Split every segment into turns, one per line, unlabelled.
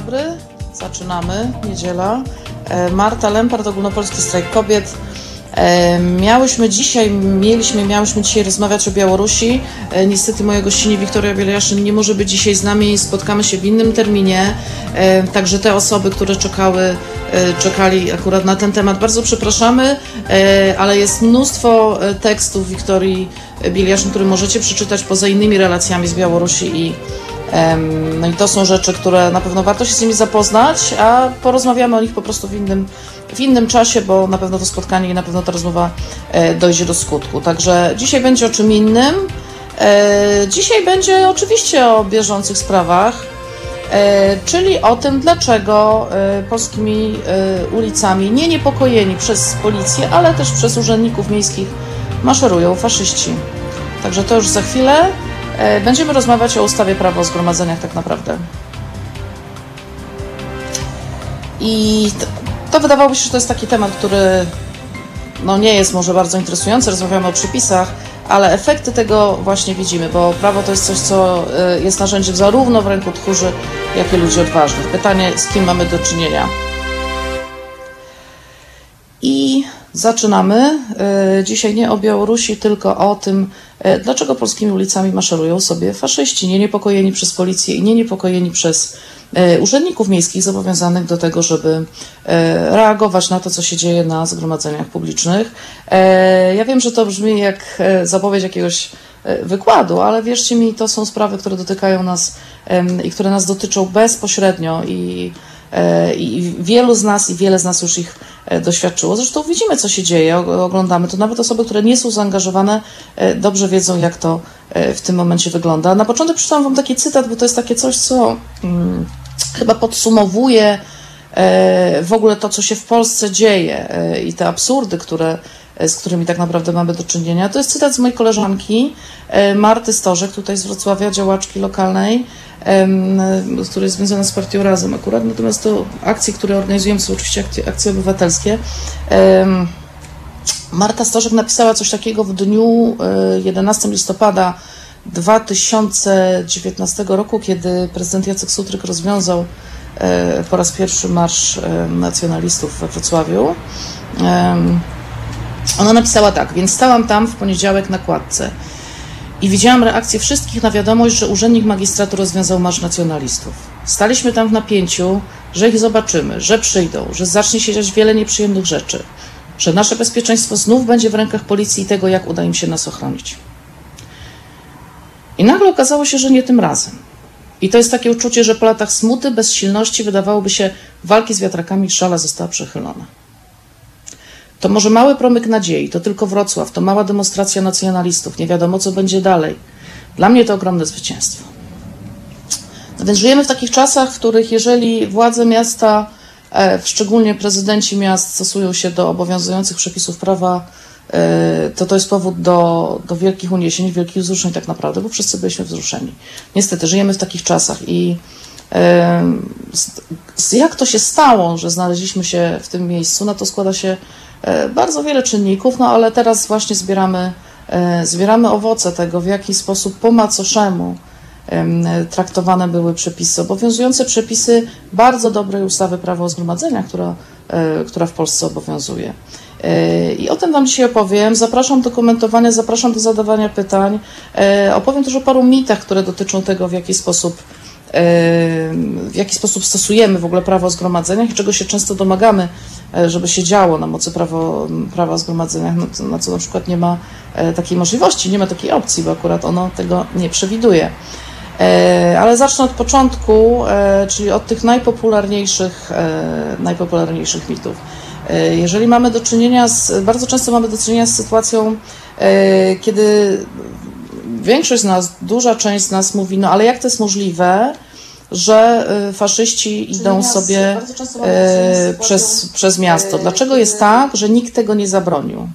dobry, zaczynamy, niedziela. E, Marta Lempart, Ogólnopolski Strajk Kobiet. E, Miałyśmy dzisiaj, mieliśmy, miałyśmy dzisiaj rozmawiać o Białorusi. E, Niestety moja gościni Wiktoria Bieliaszyn nie może być dzisiaj z nami. Spotkamy się w innym terminie. Także te osoby, które czekały, czekali akurat na ten temat, bardzo przepraszamy, ale jest mnóstwo tekstów Wiktorii Bieliaszyn, które możecie przeczytać poza innymi relacjami z Białorusi i No i to są rzeczy, które na pewno warto się z nimi zapoznać, a porozmawiamy o nich po prostu w innym, w innym czasie, bo na pewno to spotkanie i na pewno ta rozmowa e, dojdzie do skutku. Także dzisiaj będzie o czym innym. E, Dzisiaj będzie oczywiście o bieżących sprawach, e, czyli o tym, dlaczego polskimi ulicami nie niepokojeni przez policję, ale też przez urzędników miejskich maszerują faszyści. Także to już za chwilę. E, Będziemy rozmawiać o ustawie prawo o zgromadzeniach tak naprawdę. I to, to wydawałoby się, że to jest taki temat, który no nie jest może bardzo interesujący, rozmawiamy o przepisach, ale efekty tego właśnie widzimy, bo prawo to jest coś, co e, jest narzędziem zarówno w ręku tchórzy, jak i ludzi odważnych. Pytanie, z kim mamy do czynienia? I zaczynamy. E, Dzisiaj nie o Białorusi, tylko o tym, dlaczego polskimi ulicami maszerują sobie faszyści, nie niepokojeni przez policję i nie niepokojeni przez e, urzędników miejskich zobowiązanych do tego, żeby e, reagować na to, co się dzieje na zgromadzeniach publicznych. E, Ja wiem, że to brzmi jak e, zapowiedź jakiegoś e, wykładu, ale wierzcie mi, to są sprawy, które dotykają nas i które nas dotyczą bezpośrednio i E, i wielu z nas i wiele z nas już ich e, doświadczyło. Zresztą widzimy, co się dzieje, oglądamy to. Nawet osoby, które nie są zaangażowane, e, dobrze wiedzą, jak to e, w tym momencie wygląda. Na początek przeczytam Wam taki cytat, bo to jest takie coś, co mm, chyba podsumowuje e, w ogóle to, co się w Polsce dzieje e, i te absurdy, które, e, z którymi tak naprawdę mamy do czynienia. To jest cytat z mojej koleżanki e, Marty Stożek, tutaj z Wrocławia, działaczki lokalnej, e, która jest związana z partią Razem akurat, natomiast to akcje, które organizujemy są oczywiście akcje, akcje obywatelskie. Marta Stożek napisała coś takiego w dniu e, 11 listopada 2019 roku, kiedy prezydent Jacek Sutryk rozwiązał e, po raz pierwszy marsz e, nacjonalistów we Wrocławiu. Ona napisała tak, więc stałam tam w poniedziałek na kładce i widziałam reakcję wszystkich na wiadomość, że urzędnik magistratu rozwiązał marsz nacjonalistów. Staliśmy tam w napięciu, że ich zobaczymy, że przyjdą, że zacznie się dziać wiele nieprzyjemnych rzeczy, że nasze bezpieczeństwo znów będzie w rękach policji i tego, jak uda im się nas ochronić. I nagle okazało się, że nie tym razem. I to jest takie uczucie, że po latach smuty, bezsilności, wydawałoby się, walki z wiatrakami szala została przechylona. To może mały promyk nadziei, to tylko Wrocław, to mała demonstracja nacjonalistów, nie wiadomo co będzie dalej. Dla mnie to ogromne zwycięstwo. No więc żyjemy w takich czasach, w których jeżeli władze miasta, e, szczególnie prezydenci miast, stosują się do obowiązujących przepisów prawa, e, to to jest powód do, do wielkich uniesień, wielkich wzruszeń tak naprawdę, bo wszyscy byliśmy wzruszeni. Niestety, żyjemy w takich czasach i e, jak to się stało, że znaleźliśmy się w tym miejscu, na to składa się bardzo wiele czynników, no ale teraz właśnie zbieramy, e, zbieramy owoce tego, w jaki sposób po macoszemu em, traktowane były przepisy, obowiązujące przepisy bardzo dobrej ustawy prawo o zgromadzeniach, która, e, która w Polsce obowiązuje. E, I o tym Wam dzisiaj opowiem. Zapraszam do komentowania, zapraszam do zadawania pytań. E, Opowiem też o paru mitach, które dotyczą tego, w jaki sposób w jaki sposób stosujemy w ogóle prawo o zgromadzeniach i czego się często domagamy, e, żeby się działo na mocy prawo, prawa o zgromadzeniach, na co, na co na przykład nie ma e, takiej możliwości, nie ma takiej opcji, bo akurat ono tego nie przewiduje. E, Ale zacznę od początku, czyli od tych najpopularniejszych, najpopularniejszych mitów. Jeżeli mamy do czynienia z, bardzo często mamy do czynienia z sytuacją, kiedy większość z nas, duża część z nas mówi, no ale jak to jest możliwe, że y, faszyści idą
miasto.
sobie e, przez, przez miasto.
e,
Dlaczego jest tak, że nikt tego nie zabronił?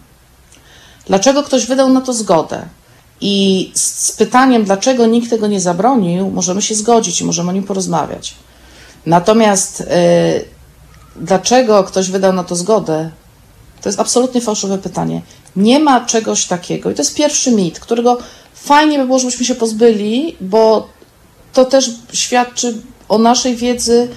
Dlaczego ktoś wydał na to zgodę? I z, z pytaniem, dlaczego nikt tego nie zabronił, możemy się zgodzić i możemy o nim porozmawiać. Natomiast e, dlaczego ktoś wydał na to zgodę, to jest absolutnie fałszywe pytanie. Nie ma czegoś takiego. I to jest pierwszy mit, którego fajnie by było, żebyśmy się pozbyli, bo to też świadczy o naszej wiedzy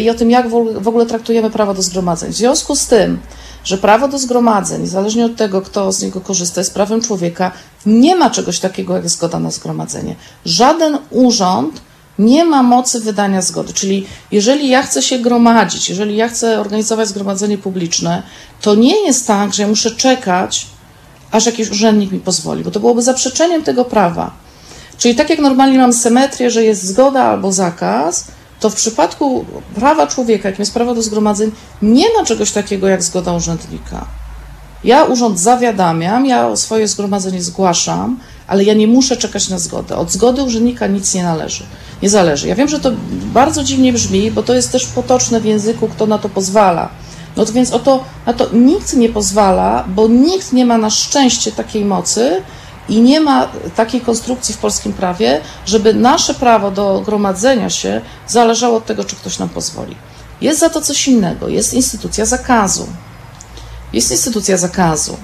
i o tym, jak w ogóle traktujemy prawo do zgromadzeń. W związku z tym, że prawo do zgromadzeń, niezależnie od tego, kto z niego korzysta, jest prawem człowieka, nie ma czegoś takiego jak zgoda na zgromadzenie. Żaden urząd nie ma mocy wydania zgody. Czyli jeżeli ja chcę się gromadzić, jeżeli ja chcę organizować zgromadzenie publiczne, to nie jest tak, że ja muszę czekać, aż jakiś urzędnik mi pozwoli, bo to byłoby zaprzeczeniem tego prawa. Czyli tak jak normalnie mam symetrię, że jest zgoda albo zakaz, to w przypadku prawa człowieka, jakim jest prawo do zgromadzeń, nie ma czegoś takiego jak zgoda urzędnika. Ja urząd zawiadamiam, ja swoje zgromadzenie zgłaszam, ale ja nie muszę czekać na zgodę. Od zgody urzędnika nic nie należy, nie zależy. Ja wiem, że to bardzo dziwnie brzmi, bo to jest też potoczne w języku, kto na to pozwala. No to więc o to, na to nikt nie pozwala, bo nikt nie ma na szczęście takiej mocy i nie ma takiej konstrukcji w polskim prawie, żeby nasze prawo do gromadzenia się zależało od tego, czy ktoś nam pozwoli. Jest za to coś innego, jest instytucja zakazu. Jest instytucja zakazu.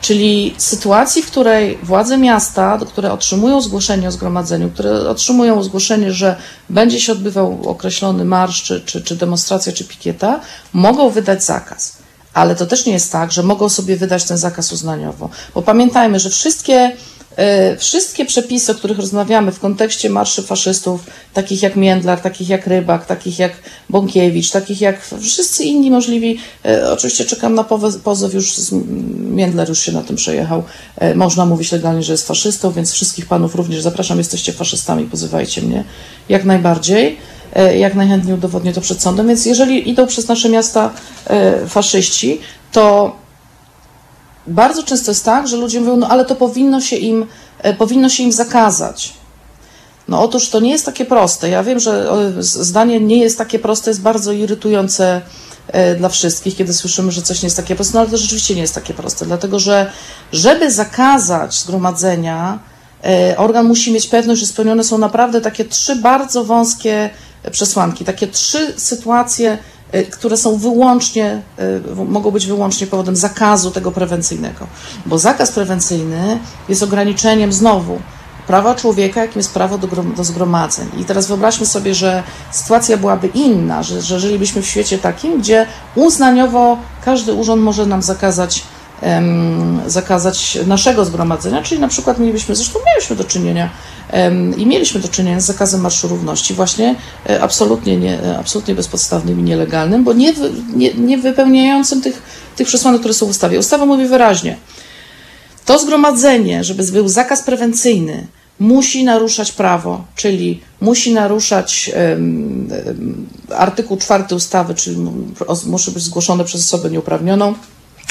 Czyli sytuacji, w której władze miasta, które otrzymują zgłoszenie o zgromadzeniu, które otrzymują zgłoszenie, że będzie się odbywał określony marsz, czy, czy, czy demonstracja, czy pikieta, mogą wydać zakaz. Ale to też nie jest tak, że mogą sobie wydać ten zakaz uznaniowo. Bo pamiętajmy, że wszystkie wszystkie przepisy, o których rozmawiamy w kontekście marszy faszystów, takich jak Międlar, takich jak Rybak, takich jak Bąkiewicz, takich jak wszyscy inni możliwi, e, oczywiście czekam na pozew, już Międlar już się na tym przejechał, e, można mówić legalnie, że jest faszystą, więc wszystkich panów również zapraszam, jesteście faszystami, pozywajcie mnie, jak najbardziej. Jak najchętniej udowodnię to przed sądem. Więc jeżeli idą przez nasze miasta faszyści, to bardzo często jest tak, że ludzie mówią, no ale to powinno się im, e, powinno się im zakazać. No otóż to nie jest takie proste. Ja wiem, że zdanie nie jest takie proste, jest bardzo irytujące e, dla wszystkich, kiedy słyszymy, że coś nie jest takie proste, no ale to rzeczywiście nie jest takie proste, dlatego że żeby zakazać zgromadzenia, e, organ musi mieć pewność, że spełnione są naprawdę takie trzy bardzo wąskie przesłanki, takie trzy sytuacje, które są wyłącznie, y, mogą być wyłącznie powodem zakazu tego prewencyjnego. Bo zakaz prewencyjny jest ograniczeniem znowu prawa człowieka, jakim jest prawo do, do zgromadzeń. I teraz wyobraźmy sobie, że sytuacja byłaby inna, że, że żylibyśmy w świecie takim, gdzie uznaniowo każdy urząd może nam zakazać zakazać naszego zgromadzenia, czyli na przykład mielibyśmy, zresztą mieliśmy do czynienia i mieliśmy do czynienia z zakazem Marszu Równości, właśnie e, absolutnie, nie, e, absolutnie bezpodstawnym i nielegalnym, bo nie, nie, nie wypełniającym tych, tych przesłanek, które są w ustawie. Ustawa mówi wyraźnie, to zgromadzenie, żeby był zakaz prewencyjny, musi naruszać prawo, czyli musi naruszać um, artykuł 4 ustawy, czyli musi być zgłoszone przez osobę nieuprawnioną,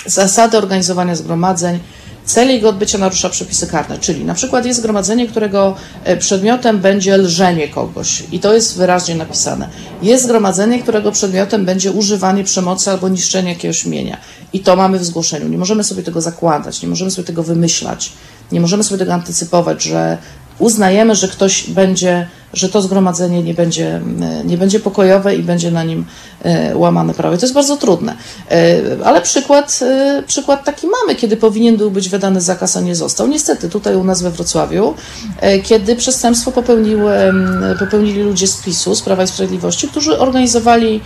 zasady organizowania zgromadzeń, cel jego odbycia narusza przepisy karne, czyli na przykład jest zgromadzenie, którego e, przedmiotem będzie lżenie kogoś i to jest wyraźnie napisane. Jest zgromadzenie, którego przedmiotem będzie używanie przemocy albo niszczenie jakiegoś mienia i to mamy w zgłoszeniu. Nie możemy sobie tego zakładać, nie możemy sobie tego wymyślać, nie możemy sobie tego antycypować, że uznajemy, że ktoś będzie że to zgromadzenie nie będzie, e, nie będzie pokojowe i będzie na nim e, łamane prawo. I to jest bardzo trudne. E, ale przykład, przykład taki mamy, kiedy powinien był być wydany zakaz, a nie został. Niestety tutaj u nas we Wrocławiu, kiedy przestępstwo popełniły, popełnili ludzie z PiSu, z Prawa i Sprawiedliwości, którzy organizowali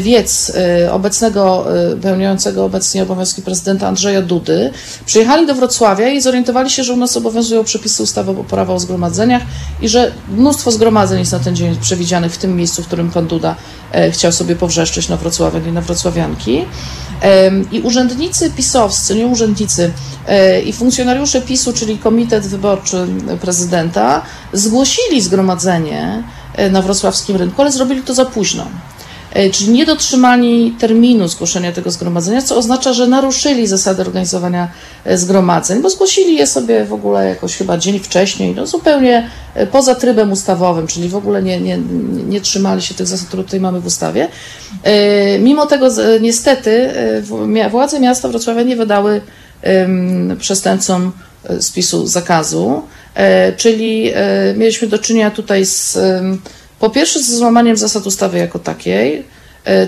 wiec obecnego, pełniącego obecnie obowiązki prezydenta Andrzeja Dudy. Przyjechali do Wrocławia i zorientowali się, że u nas obowiązują przepisy ustawy o prawo o zgromadzeniach i że mnóstwo zgromadzeń jest na ten dzień przewidzianych w tym miejscu, w którym pan Duda e, chciał sobie powrzeszczeć na Wrocławian i na Wrocławianki. I urzędnicy pisowscy, nie urzędnicy, e, i funkcjonariusze PiSu, czyli Komitet Wyborczy Prezydenta, zgłosili zgromadzenie e, na wrocławskim rynku, ale zrobili to za późno. E, czyli nie dotrzymali terminu zgłoszenia tego zgromadzenia, co oznacza, że naruszyli zasady organizowania e, zgromadzeń, bo zgłosili je sobie w ogóle jakoś chyba dzień wcześniej, no zupełnie e, poza trybem ustawowym, czyli w ogóle nie, nie, nie trzymali się tych zasad, które tutaj mamy w ustawie. Mimo tego niestety władze miasta Wrocławia nie wydały przestępcom spisu zakazu, czyli mieliśmy do czynienia tutaj z po pierwsze, ze złamaniem zasad ustawy jako takiej,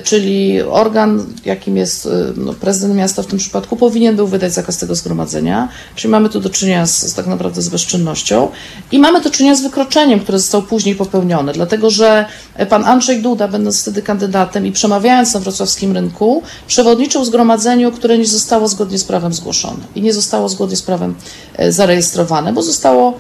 czyli organ, jakim jest e, no, prezydent miasta w tym przypadku, powinien był wydać zakaz tego zgromadzenia, czyli mamy tu do czynienia z, z tak naprawdę z bezczynnością. I mamy do czynienia z wykroczeniem, które zostało później popełnione, dlatego że pan Andrzej Duda, będąc wtedy kandydatem i przemawiając na wrocławskim rynku, przewodniczył zgromadzeniu, które nie zostało zgodnie z prawem zgłoszone. I nie zostało zgodnie z prawem zarejestrowane, bo zostało,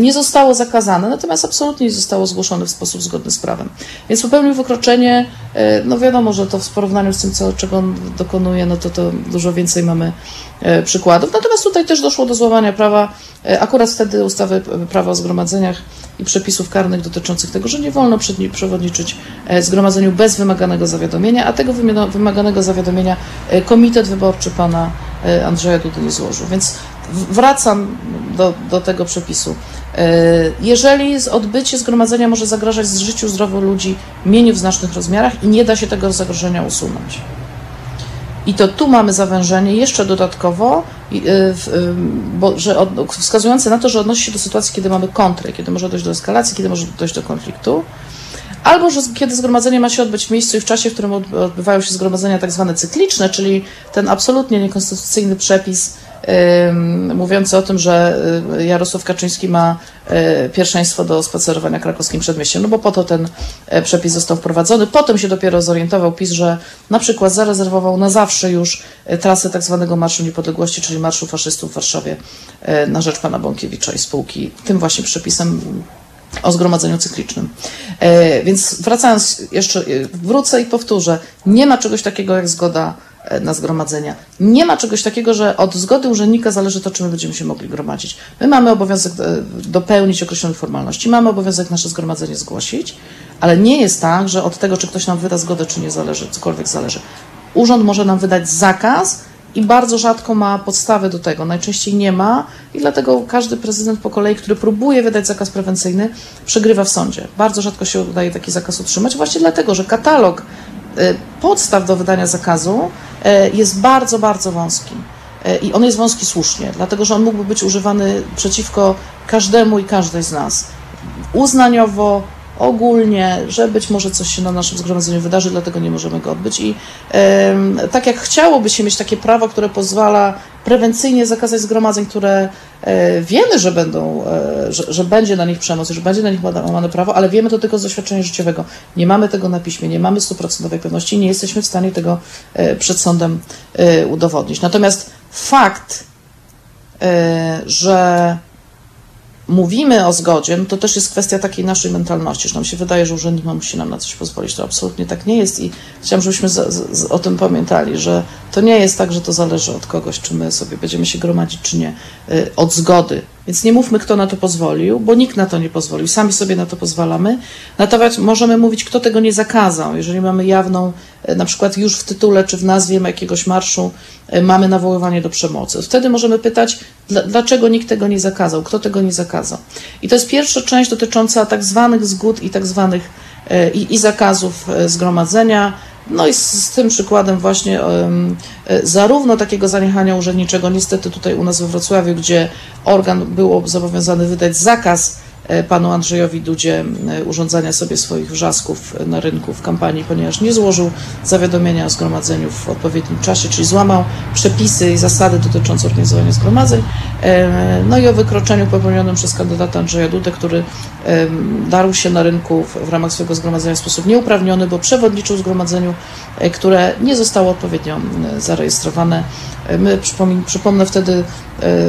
nie zostało zakazane, natomiast absolutnie nie zostało zgłoszone w sposób zgodny z prawem. Więc popełnił wykroczenie, e, no wiadomo, że to w porównaniu z tym, co, czego on dokonuje, no to, to dużo więcej mamy e, przykładów. Natomiast tutaj też doszło do złamania prawa, e, akurat wtedy ustawy prawa o zgromadzeniach i przepisów karnych dotyczących tego, że nie wolno przewodniczyć zgromadzeniu bez wymaganego zawiadomienia, a tego wymaganego zawiadomienia komitet wyborczy pana Andrzeja Dudy nie złożył. Więc wracam do, do tego przepisu. E, jeżeli odbycie zgromadzenia może zagrażać życiu, zdrowiu ludzi, mieniu w znacznych rozmiarach i nie da się tego zagrożenia usunąć. I to tu mamy zawężenie jeszcze dodatkowo, e, bo, że od, wskazujące na to, że odnosi się do sytuacji, kiedy mamy kontrę, kiedy może dojść do eskalacji, kiedy może dojść do konfliktu, albo że kiedy zgromadzenie ma się odbyć w miejscu i w czasie, w którym odbywają się zgromadzenia tak zwane cykliczne, czyli ten absolutnie niekonstytucyjny przepis mówiący o tym, że y, Jarosław Kaczyński ma y, pierwszeństwo do spacerowania krakowskim przedmieściem, no bo po to ten e, przepis został wprowadzony. Potem się dopiero zorientował PiS, że na przykład zarezerwował na zawsze już e, trasę tak zwanego Marszu Niepodległości, czyli Marszu Faszystów w Warszawie e, na rzecz pana Bąkiewicza i spółki. Tym właśnie przepisem o zgromadzeniu cyklicznym. Więc wracając jeszcze, wrócę i powtórzę, nie ma czegoś takiego jak zgoda na zgromadzenia. Nie ma czegoś takiego, że od zgody urzędnika zależy to, czy my będziemy się mogli gromadzić. My mamy obowiązek e, dopełnić określonych formalności, mamy obowiązek nasze zgromadzenie zgłosić, ale nie jest tak, że od tego, czy ktoś nam wyda zgodę, czy nie zależy, cokolwiek zależy. Urząd może nam wydać zakaz i bardzo rzadko ma podstawy do tego. Najczęściej nie ma i dlatego każdy prezydent po kolei, który próbuje wydać zakaz prewencyjny, przegrywa w sądzie. Bardzo rzadko się udaje taki zakaz utrzymać, właśnie dlatego, że katalog podstaw do wydania zakazu y, jest bardzo, bardzo wąski. Y, I on jest wąski słusznie, dlatego że on mógłby być używany przeciwko każdemu i każdej z nas. Uznaniowo, ogólnie, że być może coś się na naszym zgromadzeniu wydarzy, dlatego nie możemy go odbyć. I e, tak jak chciałoby się mieć takie prawo, które pozwala prewencyjnie zakazać zgromadzeń, które e, wiemy, że będą, e, że, że, będzie na nich przemoc, że będzie na nich łamane prawo, ale wiemy to tylko z doświadczenia życiowego. Nie mamy tego na piśmie, nie mamy stuprocentowej pewności, nie jesteśmy w stanie tego e, przed sądem udowodnić. Natomiast fakt, że mówimy o zgodzie, no to też jest kwestia takiej naszej mentalności, że nam się wydaje, że urzędnik musi nam na coś pozwolić. To absolutnie tak nie jest i chciałam, żebyśmy z, o tym pamiętali, że to nie jest tak, że to zależy od kogoś, czy my sobie będziemy się gromadzić, czy nie, y, od zgody. Więc nie mówmy, kto na to pozwolił, bo nikt na to nie pozwolił. Sami sobie na to pozwalamy. Natomiast możemy mówić, kto tego nie zakazał. Jeżeli mamy jawną, y, na przykład już w tytule czy w nazwie jakiegoś marszu y, mamy nawoływanie do przemocy. Wtedy możemy pytać, dlaczego nikt tego nie zakazał, kto tego nie zakazał. I to jest pierwsza część dotycząca tak zwanych zgód i tak zwanych i, i zakazów zgromadzenia no i z, z tym przykładem właśnie um, zarówno takiego zaniechania urzędniczego, niestety tutaj u nas we Wrocławiu, gdzie organ był zobowiązany wydać zakaz panu Andrzejowi Dudzie e, urządzania sobie swoich wrzasków na rynku w kampanii, ponieważ nie złożył zawiadomienia o zgromadzeniu w odpowiednim czasie, czyli złamał przepisy i zasady dotyczące organizowania zgromadzeń. E, no i o wykroczeniu popełnionym przez kandydata Andrzeja Dudę, który darł się na rynku w ramach swojego zgromadzenia w sposób nieuprawniony, bo przewodniczył zgromadzeniu, które nie zostało odpowiednio zarejestrowane. My, przypomnę, wtedy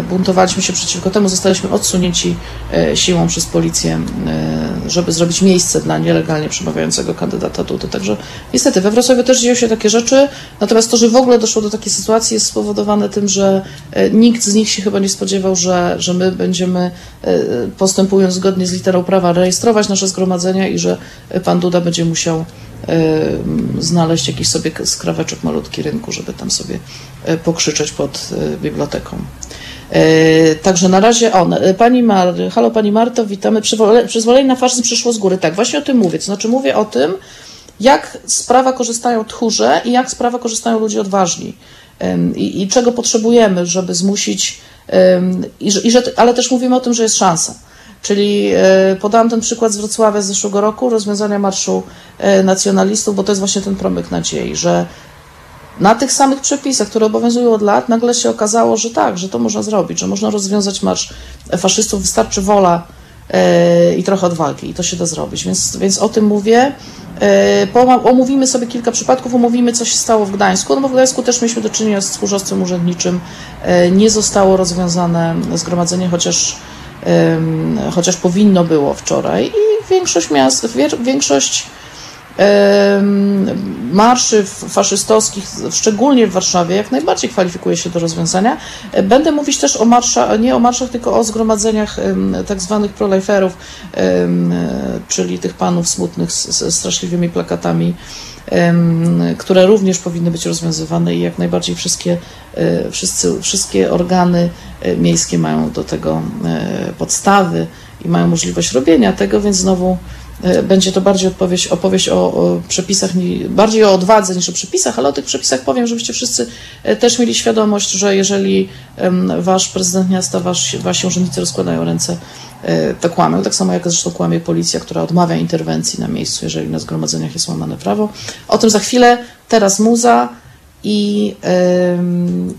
buntowaliśmy się przeciwko temu, zostaliśmy odsunięci siłą przez policję, e, żeby zrobić miejsce dla nielegalnie przemawiającego kandydata Dudy. Także niestety we Wrocławiu też dzieją się takie rzeczy, natomiast to, że w ogóle doszło do takiej sytuacji jest spowodowane tym, że e, nikt z nich się chyba nie spodziewał, że, że my będziemy e, postępując zgodnie z literą prawa rejestrować nasze zgromadzenia i że pan Duda będzie musiał znaleźć jakiś sobie skraweczek malutki rynku, żeby tam sobie pokrzyczeć pod biblioteką. E, także na razie on. E, pani Mar, halo Pani Marto, witamy. Przyzwolenie na faszyzm przyszło z góry. Tak, właśnie o tym mówię. Znaczy mówię o tym, jak z prawa korzystają tchórze i jak z prawa korzystają ludzie odważni. I, i czego potrzebujemy, żeby zmusić, i, i że, ale też mówimy o tym, że jest szansa. Czyli e, podałam ten przykład z Wrocławia z zeszłego roku, rozwiązania Marszu Nacjonalistów, bo to jest właśnie ten promyk nadziei, że na tych samych przepisach, które obowiązują od lat, nagle się okazało, że tak, że to można zrobić, że można rozwiązać marsz faszystów, wystarczy wola e, i trochę odwagi i to się da zrobić. Więc, więc o tym mówię. Omówimy sobie kilka przypadków, omówimy, co się stało w Gdańsku. No bo w Gdańsku też mieliśmy do czynienia z tchórzostwem urzędniczym. Nie zostało rozwiązane zgromadzenie, chociaż chociaż powinno było wczoraj i większość miast, większość marszy faszystowskich, szczególnie w Warszawie, jak najbardziej kwalifikuje się do rozwiązania. Będę mówić też o marszach, nie o marszach, tylko o zgromadzeniach tak zwanych proliferów, czyli tych panów smutnych z straszliwymi plakatami które również powinny być rozwiązywane i jak najbardziej wszystkie, e, wszyscy, wszystkie organy e, miejskie mają do tego e, podstawy i mają możliwość robienia tego, więc znowu będzie to bardziej opowieść, opowieść o, o, przepisach, bardziej o odwadze niż o przepisach, ale o tych przepisach powiem, żebyście wszyscy też mieli świadomość, że jeżeli wasz prezydent miasta, wasz, wasi urzędnicy rozkładają ręce E, to kłamią, tak samo jak zresztą kłamie policja, która odmawia interwencji na miejscu, jeżeli na zgromadzeniach jest łamane prawo. O tym za chwilę, teraz muza i,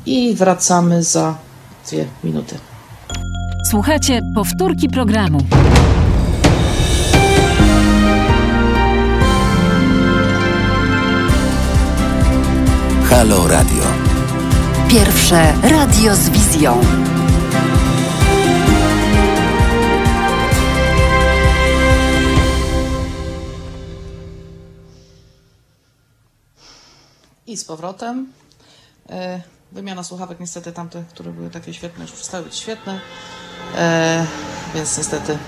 i wracamy za dwie minuty.
Słuchajcie powtórki programu.
Halo Radio.
Pierwsze radio z wizją.
I z powrotem. E, wymiana słuchawek, niestety tamte, które były takie świetne, już przestały być świetne, e, więc niestety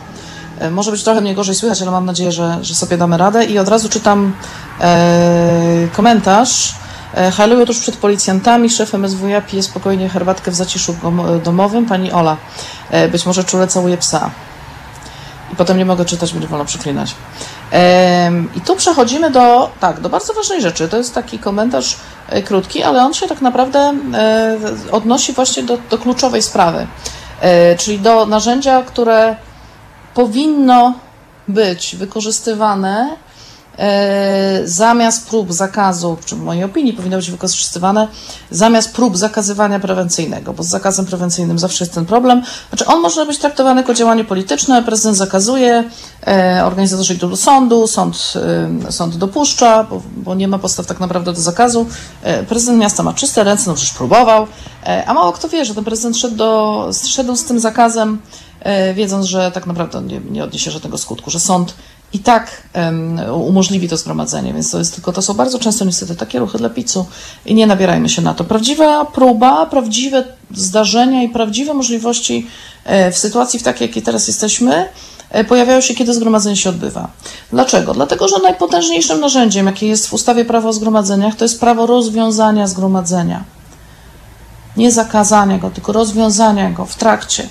e, może być trochę mnie gorzej słychać, ale mam nadzieję, że, że sobie damy radę. I od razu czytam komentarz. Halują tuż przed policjantami, szef MSWiA pije spokojnie herbatkę w zaciszu domowym. Pani Ola, być może czule całuje psa. I potem nie mogę czytać, będzie wolno przeklinać. I tu przechodzimy do, tak, do bardzo ważnej rzeczy. To jest taki komentarz e, krótki, ale on się tak naprawdę e, odnosi właśnie do, do kluczowej sprawy, e, czyli do narzędzia, które powinno być wykorzystywane E, zamiast prób zakazu, czy w mojej opinii powinno być wykorzystywane, zamiast prób zakazywania prewencyjnego, bo z zakazem prewencyjnym zawsze jest ten problem. Znaczy, on może być traktowany jako działanie polityczne, prezydent zakazuje, e, organizatorzy idą do sądu, sąd, e, sąd dopuszcza, bo, bo, nie ma podstaw tak naprawdę do zakazu. Prezydent miasta ma czyste ręce, no przecież próbował, a mało kto wie, że ten prezydent szedł, do, szedł z tym zakazem, wiedząc, że tak naprawdę nie, nie odniesie żadnego skutku, że sąd i tak um, umożliwi to zgromadzenie, więc to jest tylko, to są bardzo często niestety takie ruchy dla picu i nie nabierajmy się na to. Prawdziwa próba, prawdziwe zdarzenia i prawdziwe możliwości e, w sytuacji w takiej, jakiej teraz jesteśmy, e, pojawiają się, kiedy zgromadzenie się odbywa. Dlaczego? Dlatego, że najpotężniejszym narzędziem, jakie jest w ustawie prawo o zgromadzeniach, to jest prawo rozwiązania zgromadzenia. Nie zakazania go, tylko rozwiązania go w trakcie.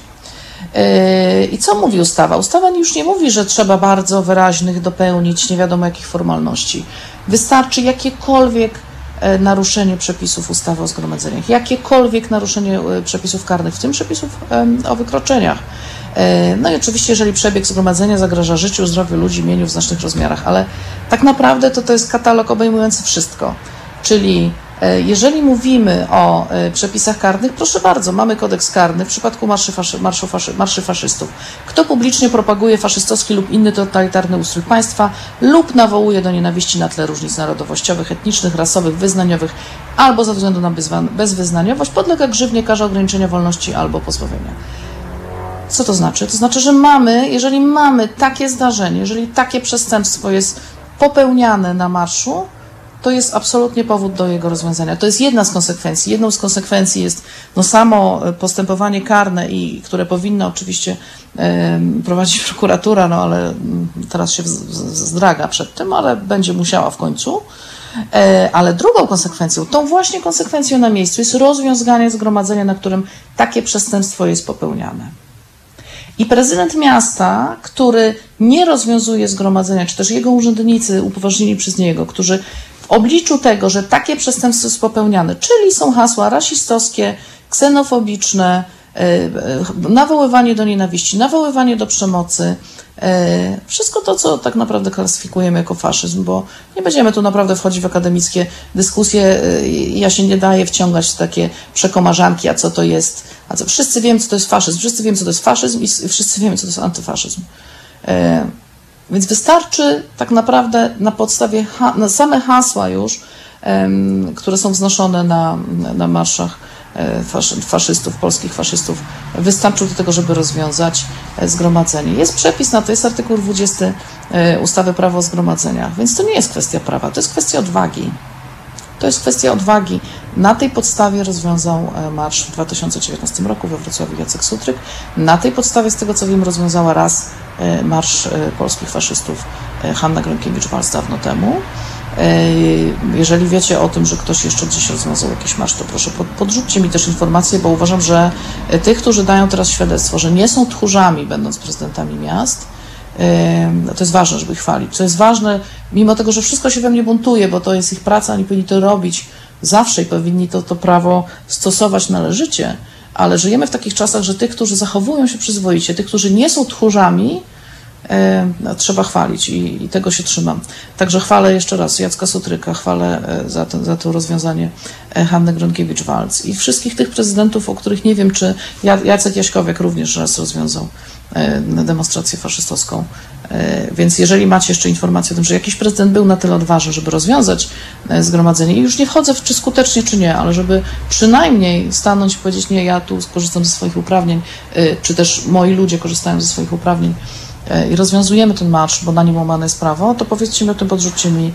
Yy, I co mówi ustawa? Ustawa już nie mówi, że trzeba bardzo wyraźnych dopełnić nie wiadomo jakich formalności. Wystarczy jakiekolwiek e, naruszenie przepisów ustawy o zgromadzeniach, jakiekolwiek naruszenie e, przepisów karnych, w tym przepisów o wykroczeniach. E, no i oczywiście, jeżeli przebieg zgromadzenia zagraża życiu, zdrowiu ludzi, mieniu w znacznych rozmiarach, ale tak naprawdę to, to jest katalog obejmujący wszystko, czyli jeżeli mówimy o e, przepisach karnych, proszę bardzo, mamy kodeks karny w przypadku marszy, faszy, faszy, marszy faszystów. Kto publicznie propaguje faszystowski lub inny totalitarny ustrój państwa lub nawołuje do nienawiści na tle różnic narodowościowych, etnicznych, rasowych, wyznaniowych albo ze względu na bezwyznaniowość, podlega grzywnie karze ograniczenia wolności albo pozbawienia. Co to znaczy? To znaczy, że mamy, jeżeli mamy takie zdarzenie, jeżeli takie przestępstwo jest popełniane na marszu, to jest absolutnie powód do jego rozwiązania. To jest jedna z konsekwencji. Jedną z konsekwencji jest no, samo postępowanie karne, i, które powinna oczywiście e, prowadzić prokuratura, no ale mm, teraz się zdraga przed tym, ale będzie musiała w końcu. E, ale drugą konsekwencją, tą właśnie konsekwencją na miejscu jest rozwiązanie zgromadzenia, na którym takie przestępstwo jest popełniane. I prezydent miasta, który nie rozwiązuje zgromadzenia, czy też jego urzędnicy upoważnieni przez niego, którzy w obliczu tego, że takie przestępstwo jest popełniane, czyli są hasła rasistowskie, ksenofobiczne, nawoływanie do nienawiści, nawoływanie do przemocy, wszystko to, co tak naprawdę klasyfikujemy jako faszyzm, bo nie będziemy tu naprawdę wchodzić w akademickie dyskusje. Ja się nie daję wciągać w takie przekomarzanki, a co to jest. A co, wszyscy wiemy, co to jest faszyzm, wszyscy wiemy, co to jest faszyzm i wszyscy wiemy, co to jest antyfaszyzm. Więc wystarczy tak naprawdę na podstawie ha na same hasła już, które są wznoszone na, na marszach e, faszystów, polskich faszystów, wystarczył do tego, żeby rozwiązać e, zgromadzenie. Jest przepis na to, jest artykuł 20 e, ustawy prawo o zgromadzeniach, więc to nie jest kwestia prawa, to jest kwestia odwagi. To jest kwestia odwagi. Na tej podstawie rozwiązał marsz w 2019 roku we Wrocławiu Jacek Sutryk. Na tej podstawie, z tego co wiem, rozwiązała raz marsz polskich faszystów Hanna Gronkiewicz-Walc dawno temu. Jeżeli wiecie o tym, że ktoś jeszcze gdzieś rozwiązał jakiś marsz, to proszę podrzućcie mi też informację, bo uważam, że tych, którzy dają teraz świadectwo, że nie są tchórzami, będąc prezydentami miast, to jest ważne, żeby ich chwalić. To jest ważne, mimo tego, że wszystko się we mnie buntuje, bo to jest ich praca, oni powinni to robić zawsze i powinni to, to prawo stosować należycie, ale żyjemy w takich czasach, że tych, którzy zachowują się przyzwoicie, tych, którzy nie są tchórzami, E, trzeba chwalić i, i, tego się trzymam. Także chwalę jeszcze raz Jacka Sutryka, chwalę e, za, ten, za to rozwiązanie e, Hanny Gronkiewicz-Walc i wszystkich tych prezydentów, o których nie wiem, czy Jacek Jaśkowiak również raz rozwiązał demonstrację faszystowską. Więc jeżeli macie jeszcze informację o tym, że jakiś prezydent był na tyle odważny, żeby rozwiązać zgromadzenie, i już nie wchodzę w czy skutecznie, czy nie, ale żeby przynajmniej stanąć i powiedzieć, nie, ja tu skorzystam ze swoich uprawnień, czy też moi ludzie korzystają ze swoich uprawnień, E, i rozwiązujemy ten marsz, bo na nim łamane jest prawo, to powiedzcie mi o tym, podrzućcie mi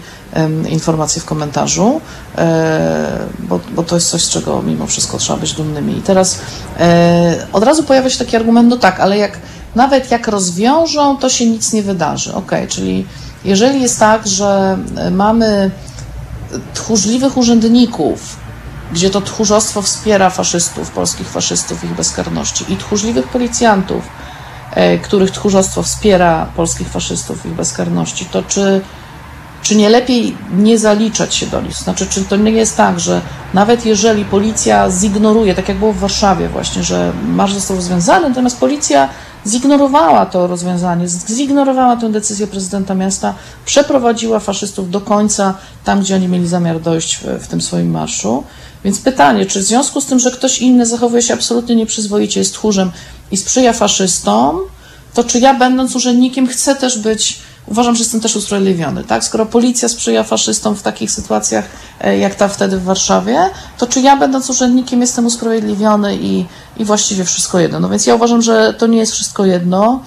informację w komentarzu, e, bo, bo, to jest coś, z czego mimo wszystko trzeba być dumnymi. I teraz e, od razu pojawia się taki argument, no tak, ale jak nawet jak rozwiążą, to się nic nie wydarzy. Ok, czyli jeżeli jest tak, że e, mamy tchórzliwych urzędników, gdzie to tchórzostwo wspiera faszystów, polskich faszystów, ich bezkarności i tchórzliwych policjantów, E, których tchórzostwo wspiera polskich faszystów ich bezkarności, to czy, czy nie lepiej nie zaliczać się do nich? Znaczy, czy to nie jest tak, że nawet jeżeli policja zignoruje, tak jak było w Warszawie właśnie, że marsz został rozwiązany, natomiast policja zignorowała to rozwiązanie, zignorowała tę decyzję prezydenta miasta, przeprowadziła faszystów do końca tam, gdzie oni mieli zamiar dojść w, w tym swoim marszu. Więc pytanie, czy w związku z tym, że ktoś inny zachowuje się absolutnie nieprzyzwoicie, jest tchórzem i sprzyja faszystom, to czy ja, będąc urzędnikiem, chcę też być, uważam, że jestem też usprawiedliwiony, tak? Skoro policja sprzyja faszystom w takich sytuacjach, e, jak ta wtedy w Warszawie, to czy ja, będąc urzędnikiem, jestem usprawiedliwiony i, i właściwie wszystko jedno? No więc ja uważam, że to nie jest wszystko jedno.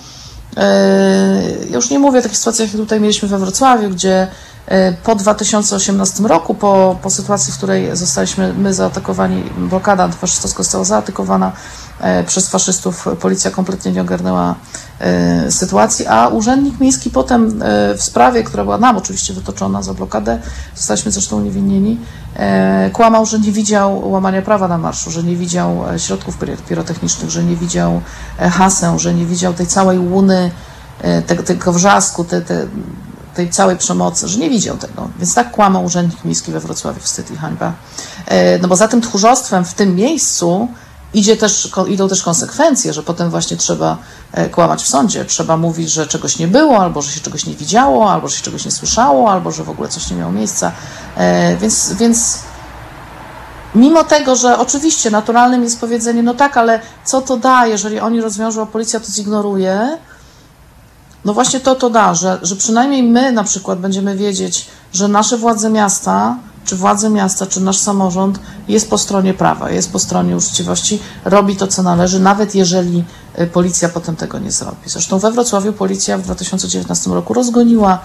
E, ja już nie mówię o takich sytuacjach, jak tutaj mieliśmy we Wrocławiu, gdzie E, po 2018 roku, po, po sytuacji, w której zostaliśmy my zaatakowani, blokada antyfaszystowska została zaatakowana przez faszystów, policja kompletnie nie ogarnęła e, sytuacji, a urzędnik miejski potem w sprawie, która była nam oczywiście wytoczona za blokadę, zostaliśmy zresztą uniewinnieni, kłamał, że nie widział łamania prawa na marszu, że nie widział środków pirotechnicznych, że nie widział haseł, że nie widział tej całej łuny, tego, tego wrzasku, te, te tej całej przemocy, że nie widział tego. Więc tak kłamał urzędnik miejski we Wrocławiu, wstyd i hańba. E, no bo za tym tchórzostwem w tym miejscu idzie też, idą też konsekwencje, że potem właśnie trzeba e, kłamać w sądzie. Trzeba mówić, że czegoś nie było, albo że się czegoś nie widziało, albo że się czegoś nie słyszało, albo że w ogóle coś nie miało miejsca. E, więc, więc mimo tego, że oczywiście naturalnym jest powiedzenie, no tak, ale co to da, jeżeli oni rozwiążą, a policja to zignoruje, no właśnie to to da, że, że przynajmniej my na przykład będziemy wiedzieć, że nasze władze miasta, czy władze miasta, czy nasz samorząd jest po stronie prawa, jest po stronie uczciwości, robi to, co należy, nawet jeżeli y, policja potem tego nie zrobi. Zresztą we Wrocławiu policja w 2019 roku rozgoniła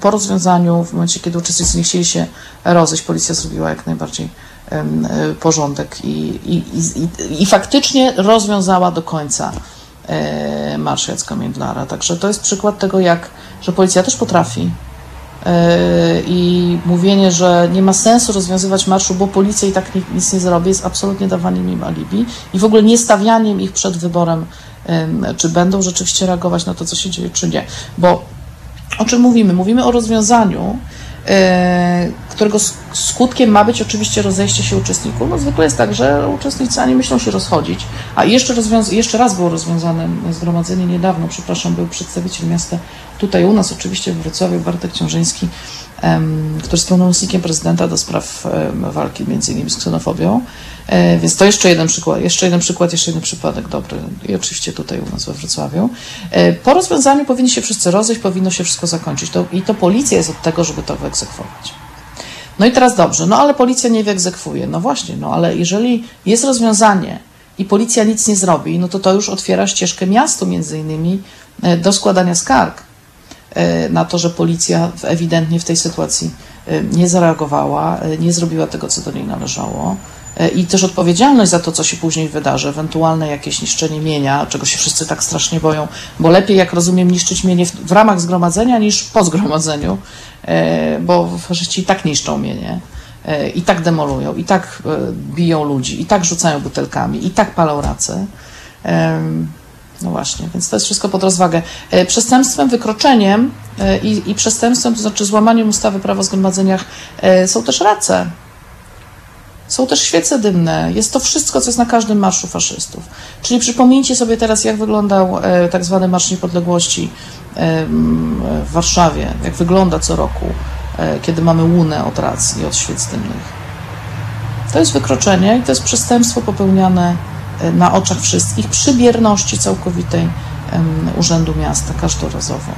po rozwiązaniu, w momencie, kiedy uczestnicy nie chcieli się rozejść, policja zrobiła jak najbardziej y, porządek i, i, i, i faktycznie rozwiązała do końca E, marsz Jacka Międlara. Także to jest przykład tego, jak, że policja też potrafi. E, I mówienie, że nie ma sensu rozwiązywać marszu, bo policja i tak nic nie zrobi, jest absolutnie dawaniem im alibi i w ogóle nie stawianiem ich przed wyborem, czy będą rzeczywiście reagować na to, co się dzieje, czy nie. Bo o czym mówimy? Mówimy o rozwiązaniu, którego skutkiem ma być oczywiście rozejście się uczestników. No zwykle jest tak, że uczestnicy ani myślą się rozchodzić. A jeszcze, rozwiąz- jeszcze raz było rozwiązane zgromadzenie niedawno, przepraszam, był przedstawiciel miasta tutaj u nas, oczywiście w Wrocławiu, Bartek Ciążyński, który jest pełnomocnikiem prezydenta do spraw walki między innymi z ksenofobią. E, więc to jeszcze jeden przykład, jeszcze jeden przykład, jeszcze jeden przypadek dobry i oczywiście tutaj u nas we Wrocławiu. E, po rozwiązaniu powinni się wszyscy rozejść, powinno się wszystko zakończyć to, i to policja jest od tego, żeby to wyegzekwować. No i teraz dobrze, no ale policja nie wyegzekwuje. No właśnie, no ale jeżeli jest rozwiązanie i policja nic nie zrobi, no to to już otwiera ścieżkę miastu między innymi e, do składania skarg na to, że policja ewidentnie w tej sytuacji nie zareagowała, nie zrobiła tego, co do niej należało i też odpowiedzialność za to, co się później wydarzy, ewentualne jakieś niszczenie mienia, czego się wszyscy tak strasznie boją, bo lepiej, jak rozumiem, niszczyć mienie w, w ramach zgromadzenia niż po zgromadzeniu, e, bo faszyści i tak niszczą mienie, e, i tak demolują, i tak e, biją ludzi, i tak rzucają butelkami, i tak palą race. No właśnie, więc to jest wszystko pod rozwagę. Przestępstwem, wykroczeniem i, i przestępstwem, to znaczy złamaniem ustawy prawa o zgromadzeniach są też race. Są też świece dymne. Jest to wszystko, co jest na każdym marszu faszystów. Czyli przypomnijcie sobie teraz, jak wyglądał e, tak zwany Marsz Niepodległości e, w Warszawie, jak wygląda co roku, e, kiedy mamy łunę od racji i od świec dymnych. To jest wykroczenie i to jest przestępstwo popełniane na oczach wszystkich przy bierności całkowitej Urzędu Miasta każdorazowo.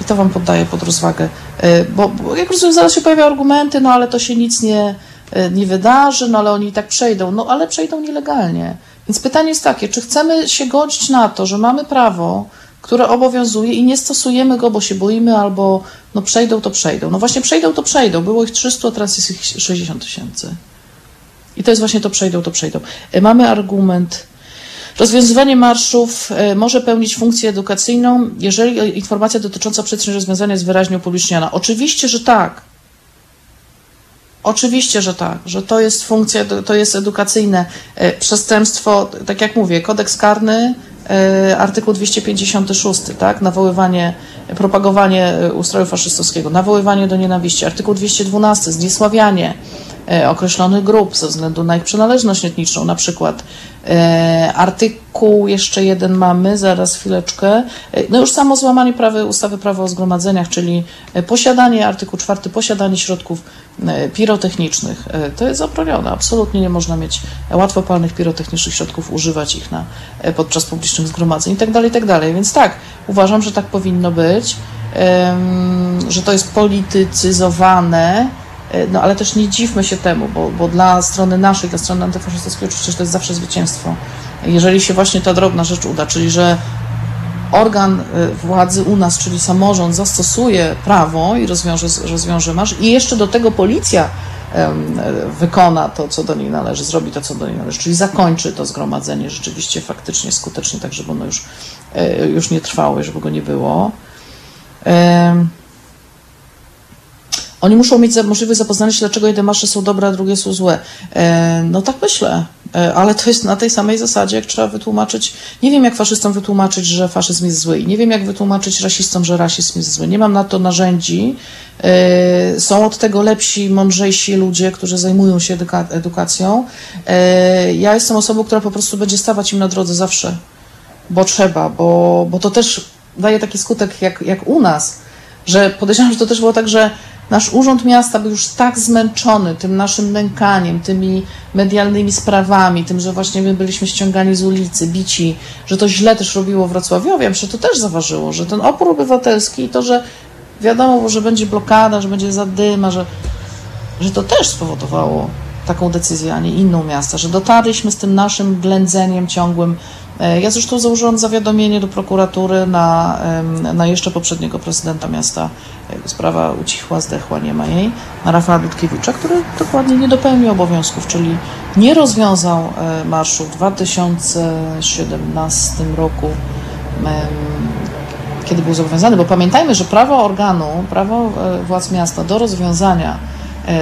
I to Wam poddaję pod rozwagę. E, bo, bo jak rozumiem, zaraz się pojawiają argumenty, no ale to się nic nie, e, nie wydarzy, no ale oni i tak przejdą. No ale przejdą nielegalnie. Więc pytanie jest takie, czy chcemy się godzić na to, że mamy prawo, które obowiązuje i nie stosujemy go, bo się boimy, albo no przejdą, to przejdą. No właśnie przejdą, to przejdą. Było ich 300, a teraz jest ich 60 tysięcy. I to jest właśnie to przejdą, to przejdą. E, mamy argument Rozwiązywanie marszów e, może pełnić funkcję edukacyjną, jeżeli informacja dotycząca przyczyn rozwiązania jest wyraźnie upubliczniana. Oczywiście, że tak. Oczywiście, że tak, że to jest funkcja, to jest edukacyjne e, przestępstwo, tak jak mówię, kodeks karny, artykuł 256, tak, nawoływanie, propagowanie ustroju faszystowskiego, nawoływanie do nienawiści, artykuł 212, zniesławianie określonych grup ze względu na ich przynależność etniczną, na przykład E, artykuł jeszcze jeden mamy, zaraz chwileczkę. E, no już samo złamanie prawy, ustawy prawa o zgromadzeniach, czyli e, posiadanie, artykuł czwarty, posiadanie środków pirotechnicznych. To jest zabronione. Absolutnie nie można mieć łatwopalnych pirotechnicznych środków, używać ich na, podczas publicznych zgromadzeń itd., tak itd. Tak Więc tak, uważam, że tak powinno być, że to jest politycyzowane, E, no ale też nie dziwmy się temu, bo, bo dla strony naszej, dla strony antyfaszystowskiej oczywiście to jest zawsze zwycięstwo. Jeżeli się właśnie ta drobna rzecz uda, czyli że organ e, władzy u nas, czyli samorząd, zastosuje prawo i rozwiąże, rozwiąże marsz i jeszcze do tego policja wykona to, co do niej należy, zrobi to, co do niej należy, czyli zakończy to zgromadzenie rzeczywiście faktycznie, skutecznie, tak żeby ono już, e, już nie trwało, żeby go nie było. Oni muszą mieć możliwość zapoznania się, dlaczego jedne marsze są dobre, a drugie są złe. E, no tak myślę, e, ale to jest na tej samej zasadzie, jak trzeba wytłumaczyć. Nie wiem, jak faszystom wytłumaczyć, że faszyzm jest zły i nie wiem, jak wytłumaczyć rasistom, że rasizm jest zły. Nie mam na to narzędzi. E, są od tego lepsi, mądrzejsi ludzie, którzy zajmują się eduka edukacją. Ja jestem osobą, która po prostu będzie stawać im na drodze zawsze, bo trzeba, bo, bo to też daje taki skutek jak, jak u nas, że podejrzewam, że to też było tak, że Nasz Urząd Miasta był już tak zmęczony tym naszym nękaniem, tymi medialnymi sprawami, tym, że właśnie my byliśmy ściągani z ulicy, bici, że to źle też robiło Wrocławiowiam, że to też zaważyło, że ten opór obywatelski i to, że wiadomo, że będzie blokada, że będzie zadyma, że, że to też spowodowało taką decyzję, a nie inną miasta, że dotarliśmy z tym naszym ględzeniem ciągłym ja zresztą założyłam zawiadomienie do prokuratury na, na jeszcze poprzedniego prezydenta miasta. Sprawa ucichła, zdechła, nie ma jej. Na Rafała Dudkiewicza, który dokładnie nie dopełnił obowiązków, czyli nie rozwiązał e, marszu w 2017 roku, kiedy był zobowiązany, bo pamiętajmy, że prawo organu, prawo e, władz miasta do rozwiązania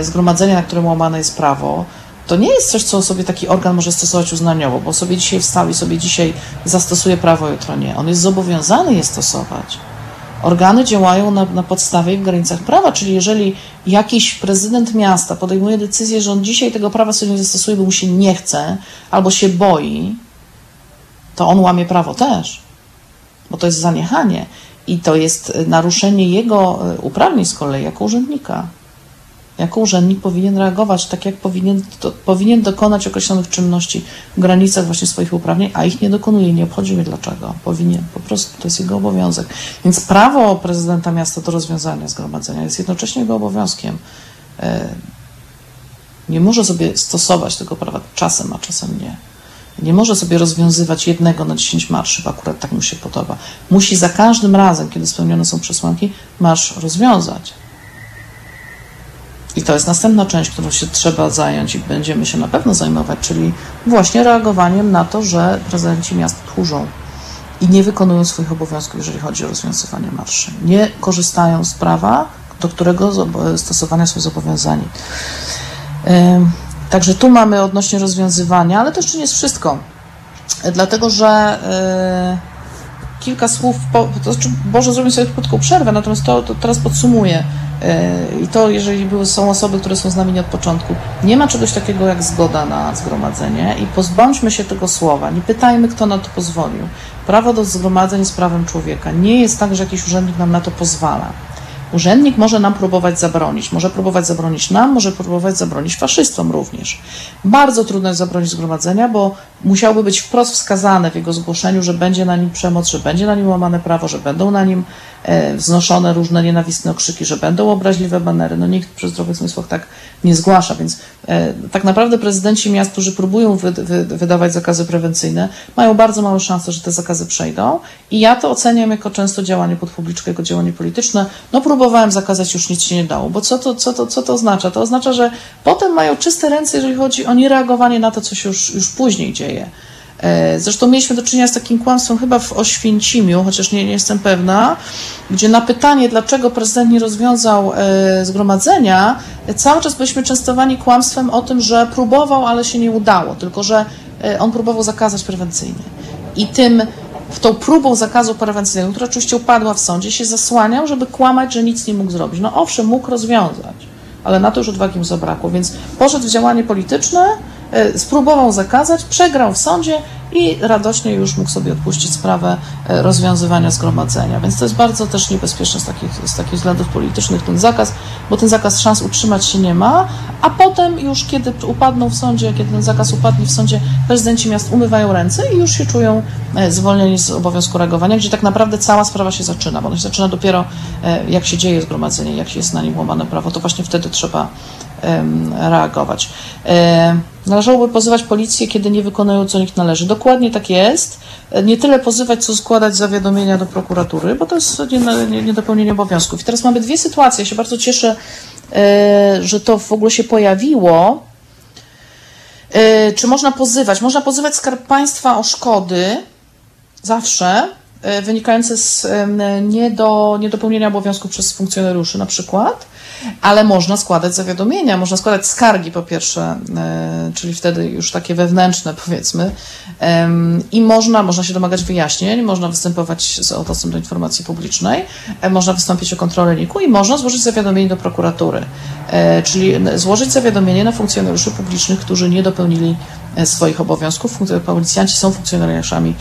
zgromadzenia, na którym łamane jest prawo, to nie jest coś, co sobie taki organ może stosować uznaniowo, bo sobie dzisiaj wstał i sobie dzisiaj zastosuje prawo, jutro nie. On jest zobowiązany je stosować. Organy działają na, na podstawie i w granicach prawa, czyli jeżeli jakiś prezydent miasta podejmuje decyzję, że on dzisiaj tego prawa sobie nie zastosuje, bo mu się nie chce albo się boi, to on łamie prawo też, bo to jest zaniechanie i to jest naruszenie jego uprawnień z kolei jako urzędnika. Jako urzędnik powinien reagować tak, jak powinien, powinien dokonać określonych czynności w granicach właśnie swoich uprawnień, a ich nie dokonuje. Nie obchodzi mnie dlaczego. Powinien, po prostu to jest jego obowiązek. Więc prawo prezydenta miasta do rozwiązania zgromadzenia jest jednocześnie jego obowiązkiem. Nie może sobie stosować tego prawa czasem, a czasem nie. Nie może sobie rozwiązywać jednego na 10 marszy, bo akurat tak mu się podoba. Musi za każdym razem, kiedy spełnione są przesłanki, marsz rozwiązać. I to jest następna część, którą się trzeba zająć i będziemy się na pewno zajmować, czyli właśnie reagowaniem na to, że prezydenci miast tchórzą i nie wykonują swoich obowiązków, jeżeli chodzi o rozwiązywanie marszy. Nie korzystają z prawa, do którego stosowania są zobowiązani. Także tu mamy odnośnie rozwiązywania, ale to jeszcze nie jest wszystko. Dlatego, że kilka słów, po, to znaczy Boże zrobię sobie krótką przerwę, natomiast to, to teraz podsumuję. I to, jeżeli były, są osoby, które są z nami nie od początku, nie ma czegoś takiego jak zgoda na zgromadzenie i pozbądźmy się tego słowa. Nie pytajmy, kto na to pozwolił. Prawo do zgromadzeń jest prawem człowieka. Nie jest tak, że jakiś urzędnik nam na to pozwala. Urzędnik może nam próbować zabronić. Może próbować zabronić nam, może próbować zabronić faszystom również. Bardzo trudno jest zabronić zgromadzenia, bo musiałby być wprost wskazane w jego zgłoszeniu, że będzie na nim przemoc, że będzie na nim łamane prawo, że będą na nim wznoszone różne nienawistne okrzyki, że będą obraźliwe banery. No nikt przy zdrowych zmysłach tak nie zgłasza, więc e, tak naprawdę prezydenci miast, którzy próbują wy, wy, wydawać zakazy prewencyjne, mają bardzo małe szanse, że te zakazy przejdą i ja to oceniam jako często działanie pod publiczkę, jako działanie polityczne. No próbowałem zakazać, już nic się nie dało, bo co to, co to, co to oznacza? To oznacza, że potem mają czyste ręce, jeżeli chodzi o niereagowanie na to, co się już, już później dzieje. Zresztą mieliśmy do czynienia z takim kłamstwem chyba w Oświęcimiu, chociaż nie, nie jestem pewna, gdzie na pytanie, dlaczego prezydent nie rozwiązał zgromadzenia, cały czas byliśmy częstowani kłamstwem o tym, że próbował, ale się nie udało, tylko że on próbował zakazać prewencyjnie. I tym, tą próbą zakazu prewencyjnego, która oczywiście upadła w sądzie, się zasłaniał, żeby kłamać, że nic nie mógł zrobić. No owszem, mógł rozwiązać, ale na to już odwagi mu zabrakło, więc poszedł w działanie polityczne, spróbował zakazać, przegrał w sądzie i radośnie już mógł sobie odpuścić sprawę rozwiązywania zgromadzenia. Więc to jest bardzo też niebezpieczne z takich, z takich względów politycznych ten zakaz, bo ten zakaz szans utrzymać się nie ma, a potem już kiedy upadną w sądzie, kiedy ten zakaz upadnie w sądzie, prezydenci miast umywają ręce i już się czują zwolnieni z obowiązku reagowania, gdzie tak naprawdę cała sprawa się zaczyna, bo ona się zaczyna dopiero jak się dzieje zgromadzenie, jak jest na nim łamane prawo, to właśnie wtedy trzeba reagować. Należałoby pozywać policję, kiedy nie wykonują, co nich należy. Dokładnie tak jest. Nie tyle pozywać, co składać zawiadomienia do prokuratury, bo to jest niedopełnienie obowiązków. I teraz mamy dwie sytuacje. Ja się bardzo cieszę, że to w ogóle się pojawiło. Czy można pozywać? Można pozywać Skarb Państwa o szkody zawsze wynikające z niedo, niedopełnienia obowiązków przez funkcjonariuszy na przykład ale można składać zawiadomienia, można składać skargi po pierwsze, czyli wtedy już takie wewnętrzne powiedzmy i można, można się domagać wyjaśnień, można występować o dostęp do informacji publicznej, można wystąpić o kontrolę NIK-u i można złożyć zawiadomienie do prokuratury, czyli złożyć zawiadomienie na funkcjonariuszy publicznych, którzy nie dopełnili swoich obowiązków. Policjanci są funkcjonariuszami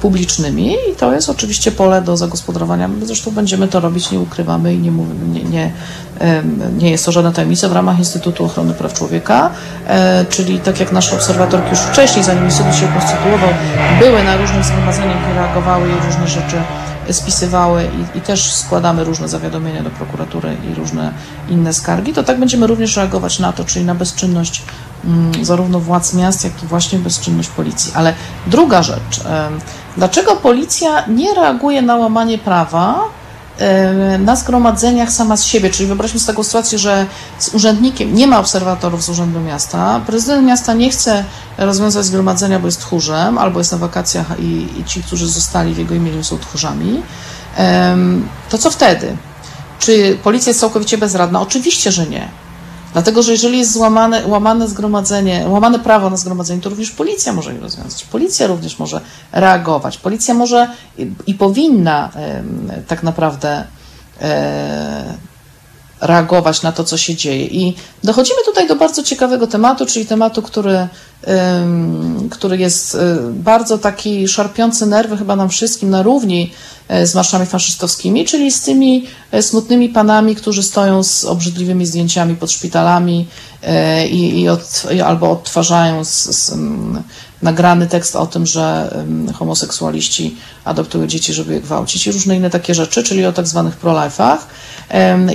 publicznymi i to jest oczywiście pole do zagospodarowania. My zresztą będziemy to robić, nie ukrywamy i nie, mówimy, nie, nie, nie jest to żadna tajemnica w ramach Instytutu Ochrony Praw Człowieka, czyli tak jak nasze obserwatorki już wcześniej, zanim Instytut się konstytuował, były na różnych zgromadzeniach i reagowały i różne rzeczy spisywały i, i, też składamy różne zawiadomienia do prokuratury i różne inne skargi, to tak będziemy również reagować na to, czyli na bezczynność mm, zarówno władz miast, jak i właśnie bezczynność policji. Ale druga rzecz, dlaczego policja nie reaguje na łamanie prawa na zgromadzeniach sama z siebie, czyli wyobraźmy sobie taką sytuację, że z urzędnikiem nie ma obserwatorów z Urzędu Miasta, prezydent miasta nie chce rozwiązać zgromadzenia, bo jest tchórzem, albo jest na wakacjach i, i ci, którzy zostali w jego imieniu są tchórzami, to co wtedy? Czy policja jest całkowicie bezradna? Oczywiście, że nie. Dlatego, że jeżeli jest złamane, łamane zgromadzenie, łamane prawo na zgromadzenie, to również policja może je rozwiązać. Policja również może reagować. Policja może i, i powinna tak naprawdę reagować na to, co się dzieje. I dochodzimy tutaj do bardzo ciekawego tematu, czyli tematu, który, który jest y, bardzo taki szarpiący nerwy chyba nam wszystkim na równi e, z marszami faszystowskimi, czyli z tymi e, smutnymi panami, którzy stoją z obrzydliwymi zdjęciami pod szpitalami e, i, i od, albo odtwarzają z, z, nagrany tekst o tym, że homoseksualiści adoptują dzieci, żeby je gwałcić i różne inne takie rzeczy, czyli o tak zwanych pro-life'ach.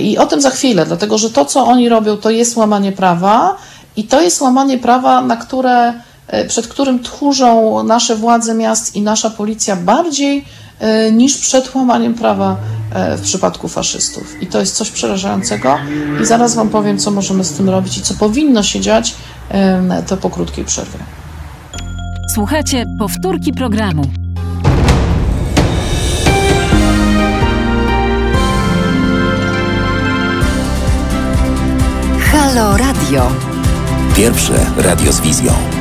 I o tym za chwilę, dlatego że to, co oni robią, to jest łamanie prawa i to jest łamanie prawa, na które, e, przed którym tchórzą nasze władze miast i nasza policja bardziej e, niż przed łamaniem prawa e, w przypadku faszystów. I to jest coś przerażającego i zaraz Wam powiem, co możemy z tym robić i co powinno się dziać, to po krótkiej przerwie.
Słuchajcie powtórki programu. Halo Radio.
Pierwsze radio z wizją.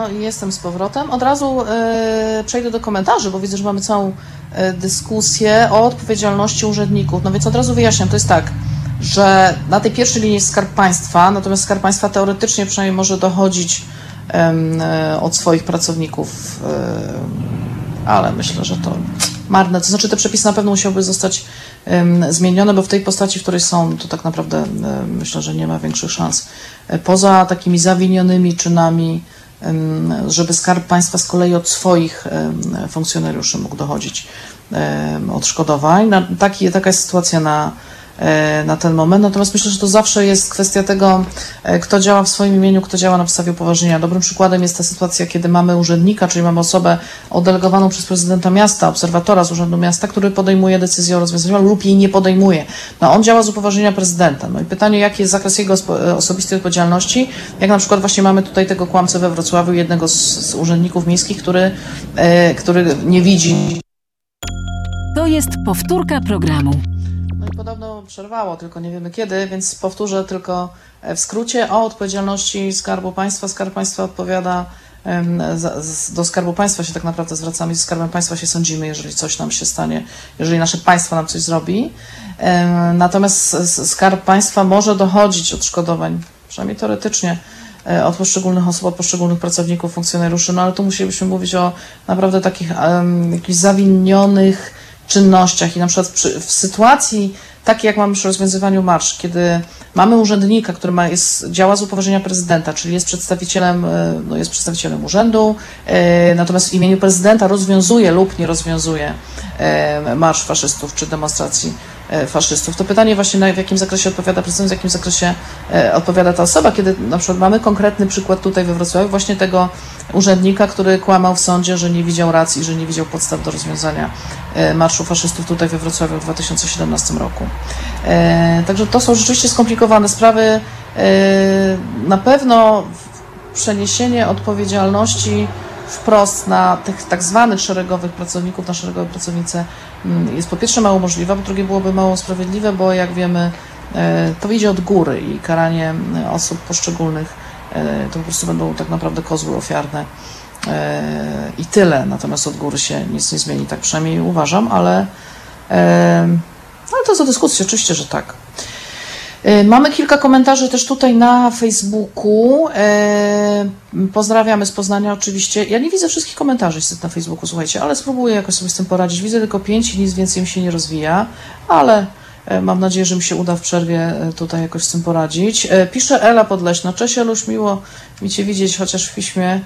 No i jestem z powrotem. Od razu e, przejdę do komentarzy, bo widzę, że mamy całą e, dyskusję o odpowiedzialności urzędników. No więc od razu wyjaśniam, to jest tak, że na tej pierwszej linii jest Skarb Państwa, natomiast Skarb Państwa teoretycznie przynajmniej może dochodzić e, od swoich pracowników, ale myślę, że to marne. To znaczy te przepisy na pewno musiałyby zostać zmienione, bo w tej postaci, w której są, to tak naprawdę myślę, że nie ma większych szans. Poza takimi zawinionymi czynami, żeby Skarb Państwa z kolei od swoich funkcjonariuszy mógł dochodzić odszkodowań. Taki, taka jest sytuacja na, na ten moment. Natomiast myślę, że to zawsze jest kwestia tego, e, kto działa w swoim imieniu, kto działa na podstawie upoważnienia. Dobrym przykładem jest ta sytuacja, kiedy mamy urzędnika, czyli mamy osobę oddelegowaną przez prezydenta miasta, obserwatora z Urzędu Miasta, który podejmuje decyzję o rozwiązaniu lub jej nie podejmuje. No, on działa z upoważnienia prezydenta. No i pytanie, jaki jest zakres jego e, osobistej odpowiedzialności, jak na przykład właśnie mamy tutaj tego kłamcę we Wrocławiu, jednego z, z urzędników miejskich, który, który nie widzi
to jest powtórka programu.
No i podobno przerwało, tylko nie wiemy kiedy, więc powtórzę tylko w skrócie o odpowiedzialności Skarbu Państwa. Skarb Państwa odpowiada do Skarbu Państwa się tak naprawdę zwracamy, z Skarbem Państwa się sądzimy, jeżeli coś nam się stanie, jeżeli nasze państwo nam coś zrobi. Natomiast Skarb Państwa może dochodzić odszkodowań, przynajmniej teoretycznie, e, od poszczególnych osób, od poszczególnych pracowników, funkcjonariuszy, no ale tu musielibyśmy mówić o naprawdę takich um, jakichś zawinionych czynnościach i na przykład przy, w sytuacji takiej, jak mamy przy rozwiązywaniu marsz, kiedy mamy urzędnika, który ma, jest, działa z upoważnienia prezydenta, czyli jest przedstawicielem, e, no jest przedstawicielem urzędu, e, natomiast w imieniu prezydenta rozwiązuje lub nie rozwiązuje e, marsz faszystów czy demonstracji faszystów. To pytanie właśnie, w jakim zakresie odpowiada prezydent, w jakim zakresie e, odpowiada ta osoba, kiedy na przykład mamy konkretny przykład tutaj we Wrocławiu, właśnie tego urzędnika, który kłamał w sądzie, że nie widział racji, że nie widział podstaw do rozwiązania e, marszu faszystów tutaj we Wrocławiu w 2017 roku. Także to są rzeczywiście skomplikowane sprawy. Na pewno przeniesienie odpowiedzialności wprost na tych tak zwanych szeregowych pracowników, na szeregowe pracownice mm, jest po pierwsze mało możliwe, po drugie byłoby mało sprawiedliwe, bo jak wiemy, e, to idzie od góry i karanie e, osób poszczególnych e, to po prostu będą tak naprawdę kozły ofiarne i tyle. Natomiast od góry się nic nie zmieni, tak przynajmniej uważam, ale, ale to za dyskusję, oczywiście, że tak. E, mamy kilka komentarzy też tutaj na Facebooku. E, pozdrawiamy z Poznania oczywiście. Ja nie widzę wszystkich komentarzy na Facebooku, słuchajcie, ale spróbuję jakoś sobie z tym poradzić. Widzę tylko pięć i nic więcej mi się nie rozwija, ale e, mam nadzieję, że mi się uda w przerwie tutaj jakoś z tym poradzić. Pisze Ela Podleśna. Cześć Eluś, miło mi Cię widzieć, chociaż w piśmie.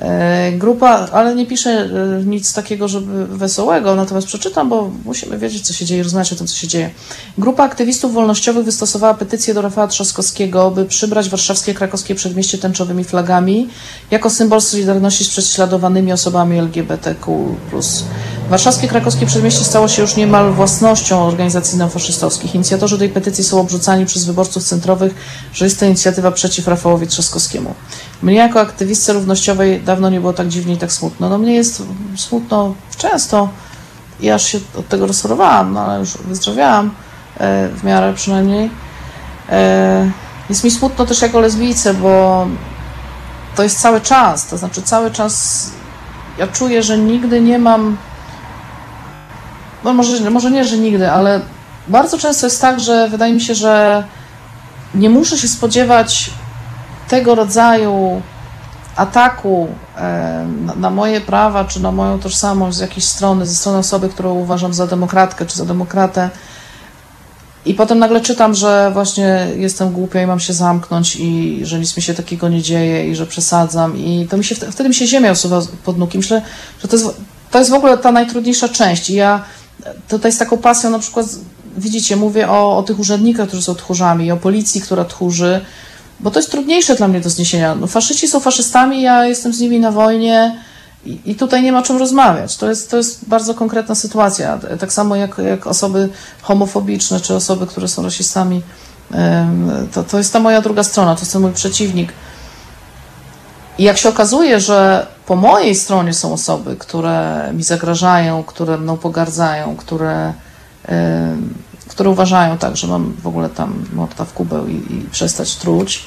E, grupa, ale nie piszę e, nic takiego, żeby wesołego, natomiast przeczytam, bo musimy wiedzieć, co się dzieje, rozmawiać o tym, co się dzieje. Grupa aktywistów wolnościowych wystosowała petycję do Rafała Trzaskowskiego, by przybrać warszawskie, krakowskie przedmieście tęczowymi flagami jako symbol solidarności z prześladowanymi osobami LGBTQ+. Warszawskie Krakowskie Przedmieście stało się już niemal własnością organizacji neofaszystowskich. Inicjatorzy tej petycji są obrzucani przez wyborców centrowych, że jest to inicjatywa przeciw Rafałowi Trzaskowskiemu. Mnie jako aktywistce równościowej dawno nie było tak dziwnie i tak smutno. No mnie jest smutno często i aż się od tego rozchorowałam, no ale już wyzdrowiałam e, w miarę przynajmniej. E, jest mi smutno też jako lesbijce, bo to jest cały czas, to znaczy cały czas ja czuję, że nigdy nie mam no może, może nie, że nigdy, ale bardzo często jest tak, że wydaje mi się, że nie muszę się spodziewać tego rodzaju ataku e, na, moje prawa czy na moją tożsamość z jakiejś strony, ze strony osoby, którą uważam za demokratkę czy za demokratę. I potem nagle czytam, że właśnie jestem głupia i mam się zamknąć i że nic mi się takiego nie dzieje i że przesadzam i to mi się, wtedy mi się ziemia usuwa pod nóg. I myślę, że to jest, to jest w ogóle ta najtrudniejsza część i ja tutaj z taką pasją na przykład, widzicie, mówię o, o tych urzędnikach, którzy są tchórzami, o policji, która tchórzy, bo to jest trudniejsze dla mnie do zniesienia. No, faszyści są faszystami, ja jestem z nimi na wojnie i, i tutaj nie ma czym rozmawiać. To jest, to jest bardzo konkretna sytuacja. Tak samo jak, jak osoby homofobiczne, czy osoby, które są rasistami. To, to jest ta moja druga strona, to jest ten mój przeciwnik. I jak się okazuje, że po mojej stronie są osoby, które mi zagrażają, które mną pogardzają, które, które uważają tak, że mam w ogóle tam morta w kubeł i, i przestać truć,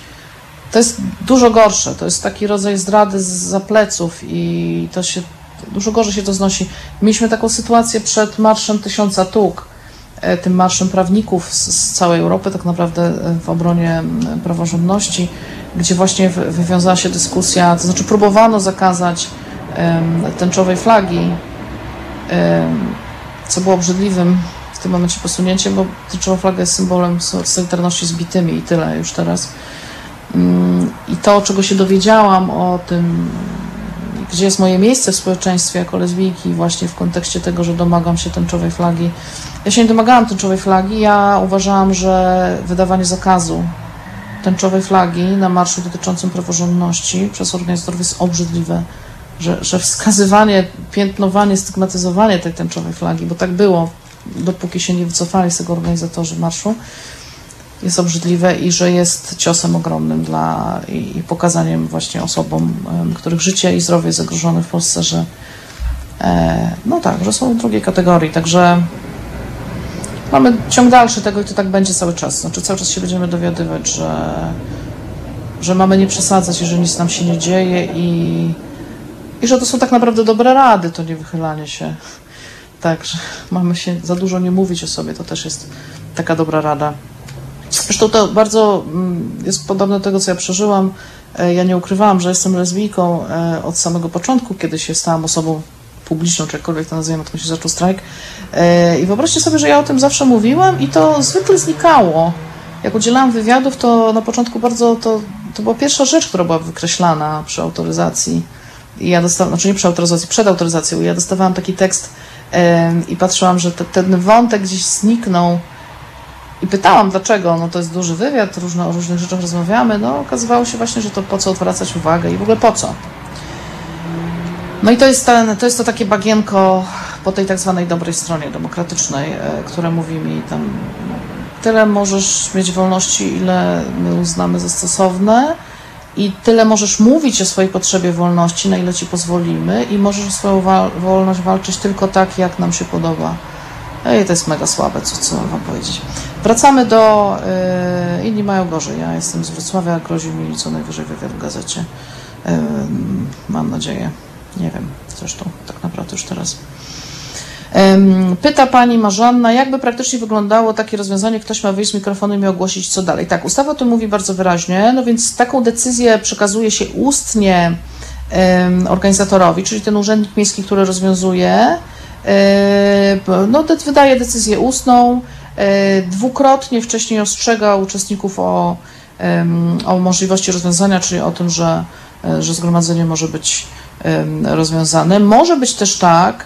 to jest dużo gorsze. To jest taki rodzaj zdrady z pleców i to się dużo gorzej się to znosi. Mieliśmy taką sytuację przed Marszem Tysiąca Tuk, tym marszem prawników z, z całej Europy, tak naprawdę w obronie praworządności gdzie właśnie wywiązała się dyskusja, to znaczy próbowano zakazać um, tęczowej flagi, um, co było obrzydliwym tym momencie posunięciem, bo tęczowa flaga jest symbolem solidarności z bitymi i tyle już teraz. Um, I to, czego się dowiedziałam o tym, gdzie jest moje miejsce w społeczeństwie jako lesbijki, właśnie w kontekście tego, że domagam się tęczowej flagi. Ja się nie domagałam tęczowej flagi, ja uważałam, że wydawanie zakazu tęczowej flagi na marszu dotyczącym praworządności przez organizatorów jest obrzydliwe, że, że wskazywanie, piętnowanie, stygmatyzowanie tej tęczowej flagi, bo tak było, dopóki się nie wycofali z tego organizatorzy marszu, jest obrzydliwe i że jest ciosem ogromnym dla i, i pokazaniem właśnie osobom, których życie i zdrowie jest zagrożone w Polsce, że e, no tak, że są w drugiej kategorii. Także mamy ciąg dalszy tego i to tak będzie cały czas. Znaczy cały czas się będziemy dowiadywać, że, że mamy nie przesadzać, jeżeli nic nam się nie dzieje i, i że to są tak naprawdę dobre rady, to nie wychylanie się. Tak, że mamy się za dużo nie mówić o sobie, to też jest taka dobra rada. Zresztą to bardzo mm, jest podobne do tego, co ja przeżyłam. E, ja nie ukrywałam, że jestem lesbijką e, od samego początku, kiedy się stałam osobą publiczną, czy jakkolwiek to nazwijmy, to się zaczął strajk. E, I wyobraźcie sobie, że ja o tym zawsze mówiłam i to zwykle znikało. Jak udzielałam wywiadów, to na początku bardzo to, to była pierwsza rzecz, która była wykreślana przy autoryzacji. I ja dostałam, znaczy nie przy autoryzacji, przed autoryzacją. I ja dostawałam taki tekst i patrzyłam, że te, ten wątek gdzieś zniknął. I pytałam, dlaczego? No to jest duży wywiad, różno, o różnych rzeczach rozmawiamy. No okazywało się właśnie, że to po co odwracać uwagę i w ogóle po co. No i to jest, ten, to jest to takie bagienko po tej tak zwanej dobrej stronie demokratycznej, e, które mówi mi tam tyle możesz mieć wolności, ile my uznamy za stosowne i tyle możesz mówić o swojej potrzebie wolności, na ile ci pozwolimy i możesz o swoją wa wolność walczyć tylko tak, jak nam się podoba. Ej, to jest mega słabe, co, mam wam powiedzieć. Wracamy do... Yy, inni mają gorzej. Ja jestem z Wrocławia, grozi mi co najwyżej wywiad w gazecie. Yy, mam nadzieję. Nie wiem, zresztą tak naprawdę już teraz. Pyta pani Marzanna, jakby praktycznie wyglądało takie rozwiązanie, ktoś ma wyjść z mikrofonem i ogłosić co dalej. Tak, ustawa o tym mówi bardzo wyraźnie, no więc taką decyzję przekazuje się ustnie organizatorowi, czyli ten urzędnik miejski, który rozwiązuje, um, no, wydaje decyzję ustną, um, dwukrotnie wcześniej ostrzega uczestników o, o możliwości rozwiązania, czyli o tym, że, że zgromadzenie może być rozwiązane. Może być też tak,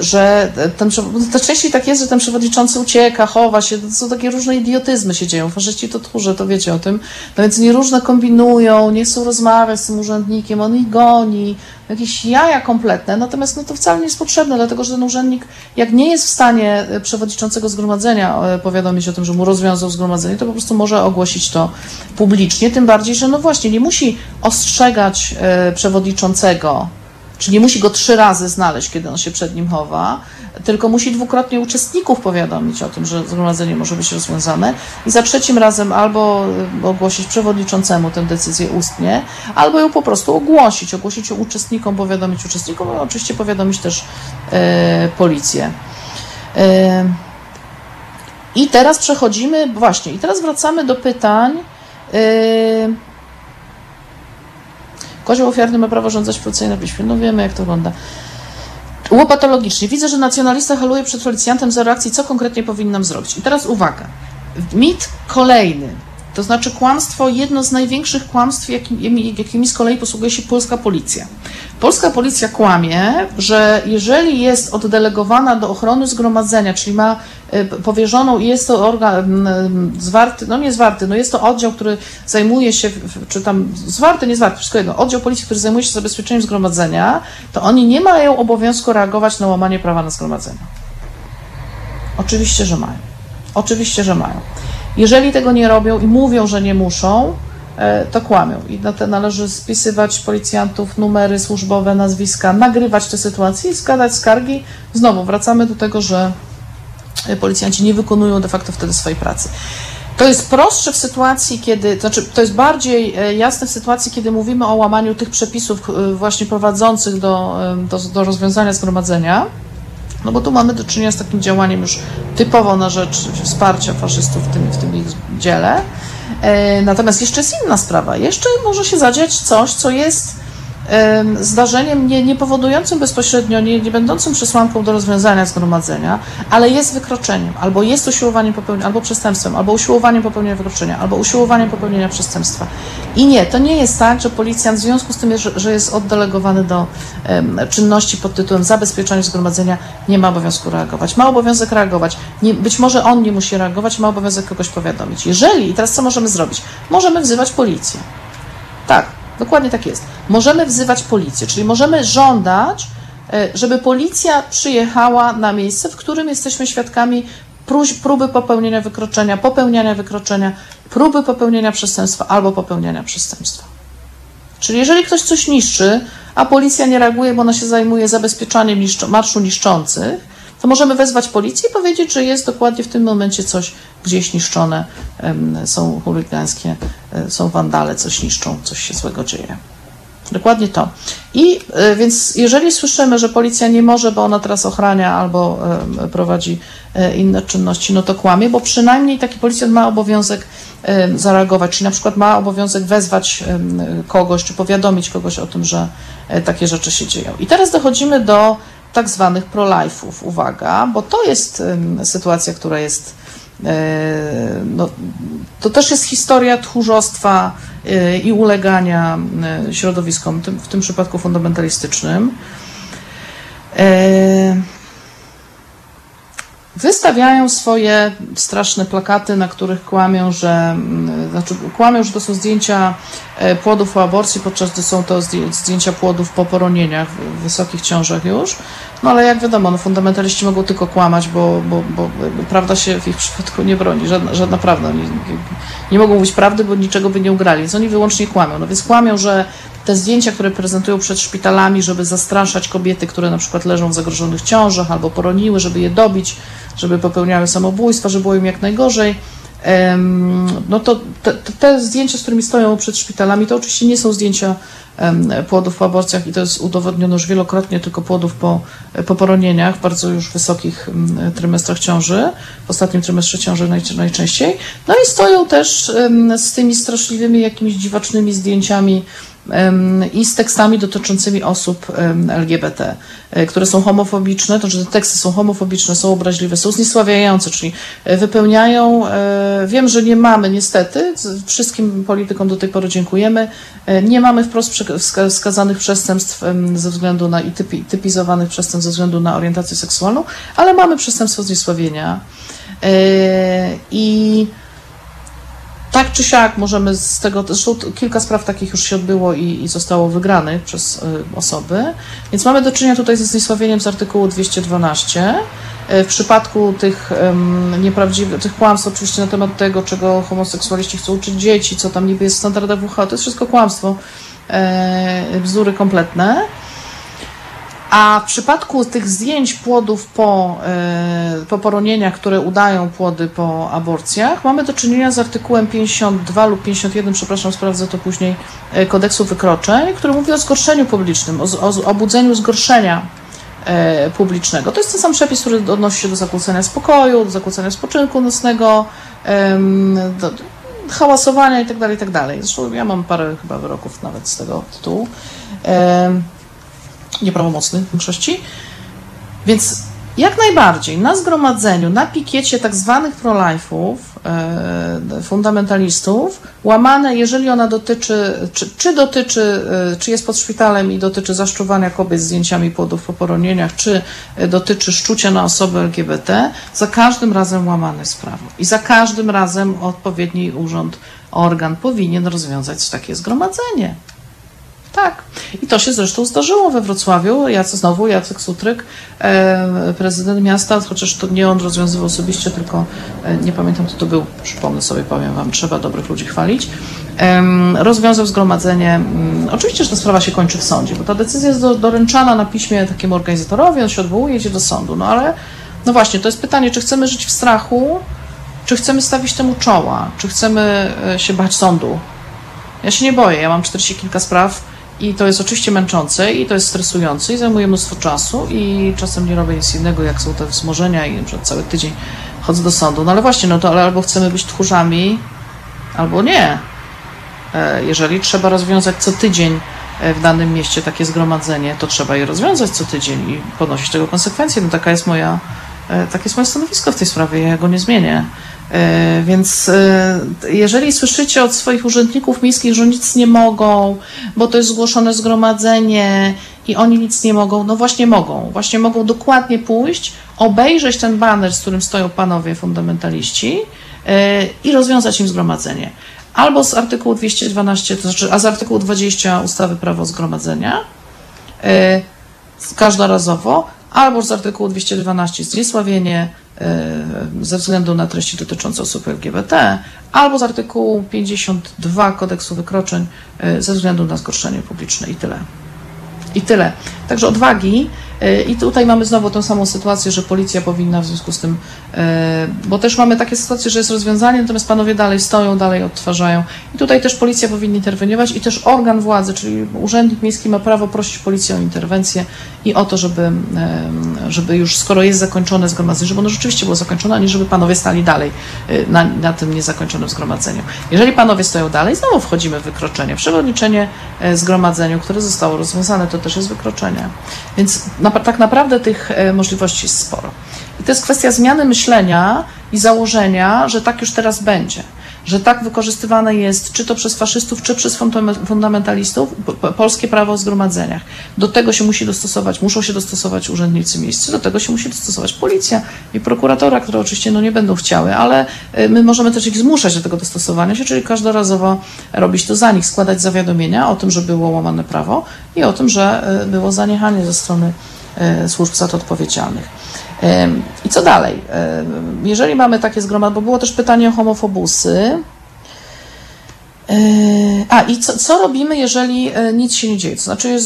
że ten, przew- to częściej tak jest, że ten przewodniczący ucieka, chowa się, to są takie różne idiotyzmy się dzieją, faszyści to tchórze, to wiecie o tym, no więc oni różne kombinują, nie chcą rozmawiać z tym urzędnikiem, on ich goni, jakieś jaja kompletne, natomiast no to wcale nie jest potrzebne, dlatego że ten urzędnik, jak nie jest w stanie e, przewodniczącego zgromadzenia e, powiadomić o tym, że mu rozwiązał zgromadzenie, to po prostu może ogłosić to publicznie, tym bardziej, że no właśnie, nie musi ostrzegać e, przewodniczącego, czy nie musi go trzy razy znaleźć, kiedy on się przed nim chowa, tylko musi dwukrotnie uczestników powiadomić o tym, że zgromadzenie może być rozwiązane i za trzecim razem albo y, ogłosić przewodniczącemu tę decyzję ustnie, albo ją po prostu ogłosić, ogłosić ją uczestnikom, powiadomić uczestnikom, i oczywiście powiadomić też e, policję. E, I teraz przechodzimy, właśnie, i teraz wracamy do pytań. E, Kozioł ofiarny ma prawo żądać płacenia na piśmie. No wiemy, jak to wygląda. Łopatologicznie. Widzę, że nacjonalista haluje przed policjantem za reakcji. Co konkretnie powinnam zrobić? I teraz uwaga. Mit kolejny. To znaczy kłamstwo, jedno z największych kłamstw, jakimi, jakimi z kolei posługuje się polska policja. Polska policja kłamie, że jeżeli jest oddelegowana do ochrony zgromadzenia, czyli ma y, powierzoną i jest to organ zwarty, no nie zwarty, no jest to oddział, który zajmuje się, czy tam zwarty, nie zwarty, wszystko jedno, oddział policji, który zajmuje się zabezpieczeniem zgromadzenia, to oni nie mają obowiązku reagować na łamanie prawa na zgromadzenie. Oczywiście, że mają. Oczywiście, że mają. Jeżeli tego nie robią i mówią, że nie muszą, e, to kłamią. I na te należy spisywać policjantów, numery służbowe, nazwiska, nagrywać te sytuacje i składać skargi. Znowu wracamy do tego, że e, policjanci nie wykonują de facto wtedy swojej pracy. To jest prostsze w sytuacji, kiedy, to znaczy to jest bardziej e, jasne w sytuacji, kiedy mówimy o łamaniu tych przepisów właśnie prowadzących do, do, do rozwiązania zgromadzenia. No bo tu mamy do czynienia z takim działaniem już typowo na rzecz wsparcia faszystów w tym, w tym ich dziele. E, Natomiast jeszcze jest inna sprawa. Jeszcze może się zadziać coś, co jest zdarzeniem nie, nie powodującym bezpośrednio, nie, nie będącym przesłanką do rozwiązania zgromadzenia, ale jest wykroczeniem, albo jest usiłowaniem popełnienia, albo przestępstwem, albo usiłowaniem popełnienia wykroczenia, albo usiłowaniem popełnienia przestępstwa. I nie, to nie jest tak, że policjant w związku z tym, że, że jest oddelegowany do em, czynności pod tytułem zabezpieczania zgromadzenia, nie ma obowiązku reagować. Ma obowiązek reagować. Nie, być może on nie musi reagować, ma obowiązek kogoś powiadomić. Jeżeli, i teraz co możemy zrobić? Możemy wzywać policję. Tak, dokładnie tak jest. Możemy wzywać policję, czyli możemy żądać, e, żeby policja przyjechała na miejsce, w którym jesteśmy świadkami próby popełnienia wykroczenia, popełniania wykroczenia, próby popełnienia przestępstwa albo popełniania przestępstwa. Czyli jeżeli ktoś coś niszczy, a policja nie reaguje, bo ona się zajmuje zabezpieczaniem marszu niszczących, to możemy wezwać policję i powiedzieć, że jest dokładnie w tym momencie coś gdzieś niszczone, są chuligańskie, e, są wandale, coś niszczą, coś się złego dzieje. Dokładnie to. I e, więc jeżeli słyszymy, że policja nie może, bo ona teraz ochrania albo prowadzi e, inne czynności, no to kłamie, bo przynajmniej taki policjant ma obowiązek zareagować, czyli na przykład ma obowiązek wezwać kogoś, czy powiadomić kogoś o tym, że takie rzeczy się dzieją. I teraz dochodzimy do tak zwanych pro-life'ów. Uwaga, bo to jest sytuacja, która jest e, no, to też jest historia tchórzostwa e, i ulegania e, środowiskom, w tym przypadku fundamentalistycznym. Wystawiają swoje straszne plakaty, na których kłamią, że mm, znaczy kłamią, że to są zdjęcia e, płodów po aborcji, podczas gdy są to zdję- zdjęcia płodów po poronieniach w wysokich ciążach już. No ale jak wiadomo, no, fundamentaliści mogą tylko kłamać, bo, bo, bo prawda się w ich przypadku nie broni, żadna, żadna prawda. Nie, nie mogą mówić prawdy, bo niczego by nie ugrali, więc oni wyłącznie kłamią. No więc kłamią, że te zdjęcia, które prezentują przed szpitalami, żeby zastraszać kobiety, które na przykład leżą w zagrożonych ciążach albo poroniły, żeby je dobić, żeby popełniały samobójstwa, żeby było im jak najgorzej. No to te, te- zdjęcia, z którymi stoją przed szpitalami, to oczywiście nie są zdjęcia płodów po aborcjach i to jest udowodnione już wielokrotnie, tylko płodów po, po poronieniach bardzo już wysokich trymestrach ciąży, w ostatnim trymestrze ciąży naj, najczęściej. No i stoją też z tymi straszliwymi jakimiś dziwacznymi zdjęciami i z tekstami dotyczącymi osób LGBT, e, które są homofobiczne, to znaczy te teksty są homofobiczne, są obraźliwe, są zniesławiające, czyli e, wypełniają, e, wiem, że nie mamy niestety, wszystkim politykom do tej pory dziękujemy, nie mamy wprost wskazanych przestępstw ze względu na i typi, typizowanych przestępstw ze względu na orientację seksualną, ale mamy przestępstwo zniesławienia i tak czy siak możemy z tego, zresztą kilka spraw takich już się odbyło i, i zostało wygranych przez y, osoby, więc mamy do czynienia tutaj ze zniesławieniem z artykułu 212. Y, W przypadku tych um, nieprawdziwych, tych kłamstw oczywiście na temat tego, czego homoseksualiści chcą uczyć dzieci, co tam niby jest w standardach WHO, to jest wszystko kłamstwo, e, bzdury kompletne. A w przypadku tych zdjęć płodów po, e, po poronieniach, które udają płody po aborcjach, mamy do czynienia z artykułem 52 lub 51, przepraszam, sprawdzę to później, e, kodeksu wykroczeń, który mówi o zgorszeniu publicznym, o, o, z- o budzeniu zgorszenia e, publicznego. To jest ten sam przepis, który odnosi się do zakłócenia spokoju, do zakłócenia spoczynku nocnego, do, hałasowania itd., itd. Zresztą ja mam parę chyba wyroków nawet z tego tytułu. Nieprawomocny w większości. Więc jak najbardziej na zgromadzeniu, na pikiecie tak zwanych pro-life'ów, e, fundamentalistów, łamane, jeżeli ona dotyczy, czy, czy dotyczy, e, czy jest pod szpitalem i dotyczy zaszczuwania kobiet z zdjęciami płodów po poronieniach, czy e, dotyczy szczucia na osoby LGBT, za każdym razem łamane jest prawo. I za każdym razem odpowiedni urząd, organ powinien rozwiązać takie zgromadzenie. Tak. I to się zresztą zdarzyło we Wrocławiu. Jacek, znowu Jacek Sutryk, e, prezydent miasta, chociaż to nie on rozwiązywał osobiście, tylko e, nie pamiętam kto to był, przypomnę sobie, powiem wam, trzeba dobrych ludzi chwalić. Rozwiązał zgromadzenie. mm, Oczywiście, że ta sprawa się kończy w sądzie, bo ta decyzja jest do, doręczana na piśmie takiemu organizatorowi, on się odwołuje, idzie do sądu. No ale, no właśnie, to jest pytanie, czy chcemy żyć w strachu, czy chcemy stawić temu czoła, czy chcemy e, się bać sądu. Ja się nie boję, ja mam 40 kilka spraw i to jest oczywiście męczące i to jest stresujące i zajmuje mnóstwo czasu i czasem nie robię nic innego, jak są te wzmożenia i na cały tydzień chodzę do sądu. No ale właśnie, no to ale albo chcemy być tchórzami, albo nie. E, Jeżeli trzeba rozwiązać co tydzień e, w danym mieście takie zgromadzenie, to trzeba je rozwiązać co tydzień i ponosić tego konsekwencje. No taka jest moja, e, takie jest moje stanowisko w tej sprawie, ja go nie zmienię. E, Więc e, jeżeli słyszycie od swoich urzędników miejskich, że nic nie mogą, bo to jest zgłoszone zgromadzenie i oni nic nie mogą, no właśnie mogą. Właśnie mogą dokładnie pójść, obejrzeć ten baner, z którym stoją panowie fundamentaliści e, i rozwiązać im zgromadzenie. Albo z artykułu 212, to znaczy, a z artykułu 20 ustawy prawo zgromadzenia, każdorazowo, albo z artykułu 212 zniesławienie ze względu na treści dotyczące osób LGBT, albo z artykułu 52 kodeksu wykroczeń e, ze względu na zgorszenie publiczne i tyle. I tyle. Także odwagi. I tutaj mamy znowu tą samą sytuację, że policja powinna w związku z tym, y, bo też mamy takie sytuacje, że jest rozwiązanie, natomiast panowie dalej stoją, dalej odtwarzają. I tutaj też policja powinna interweniować i też organ władzy, czyli urzędnik miejski ma prawo prosić policję o interwencję i o to, żeby, żeby już skoro jest zakończone zgromadzenie, żeby ono rzeczywiście było zakończone, a nie żeby panowie stali dalej y, na, na tym niezakończonym zgromadzeniu. Jeżeli panowie stoją dalej, znowu wchodzimy w wykroczenie. Przewodniczenie e, zgromadzeniu, które zostało rozwiązane, to też jest wykroczenie. Więc tak naprawdę tych e, możliwości jest sporo. I to jest kwestia zmiany myślenia i założenia, że tak już teraz będzie. Że tak wykorzystywane jest, czy to przez faszystów, czy przez fundam- fundamentalistów, polskie prawo o zgromadzeniach. Do tego się musi dostosować, muszą się dostosować urzędnicy miejscy, do tego się musi dostosować policja i prokuratora, które oczywiście no, nie będą chciały, ale y, my możemy też ich zmuszać do tego dostosowania się, czyli każdorazowo robić to za nich, składać zawiadomienia o tym, że było łamane prawo i o tym, że y, było zaniechanie ze strony służb za to odpowiedzialnych. Ym, I co dalej? Ym, Jeżeli mamy takie zgromadzenie, bo było też pytanie o homofobusy. A i co, co robimy, jeżeli e, nic się nie dzieje? To znaczy,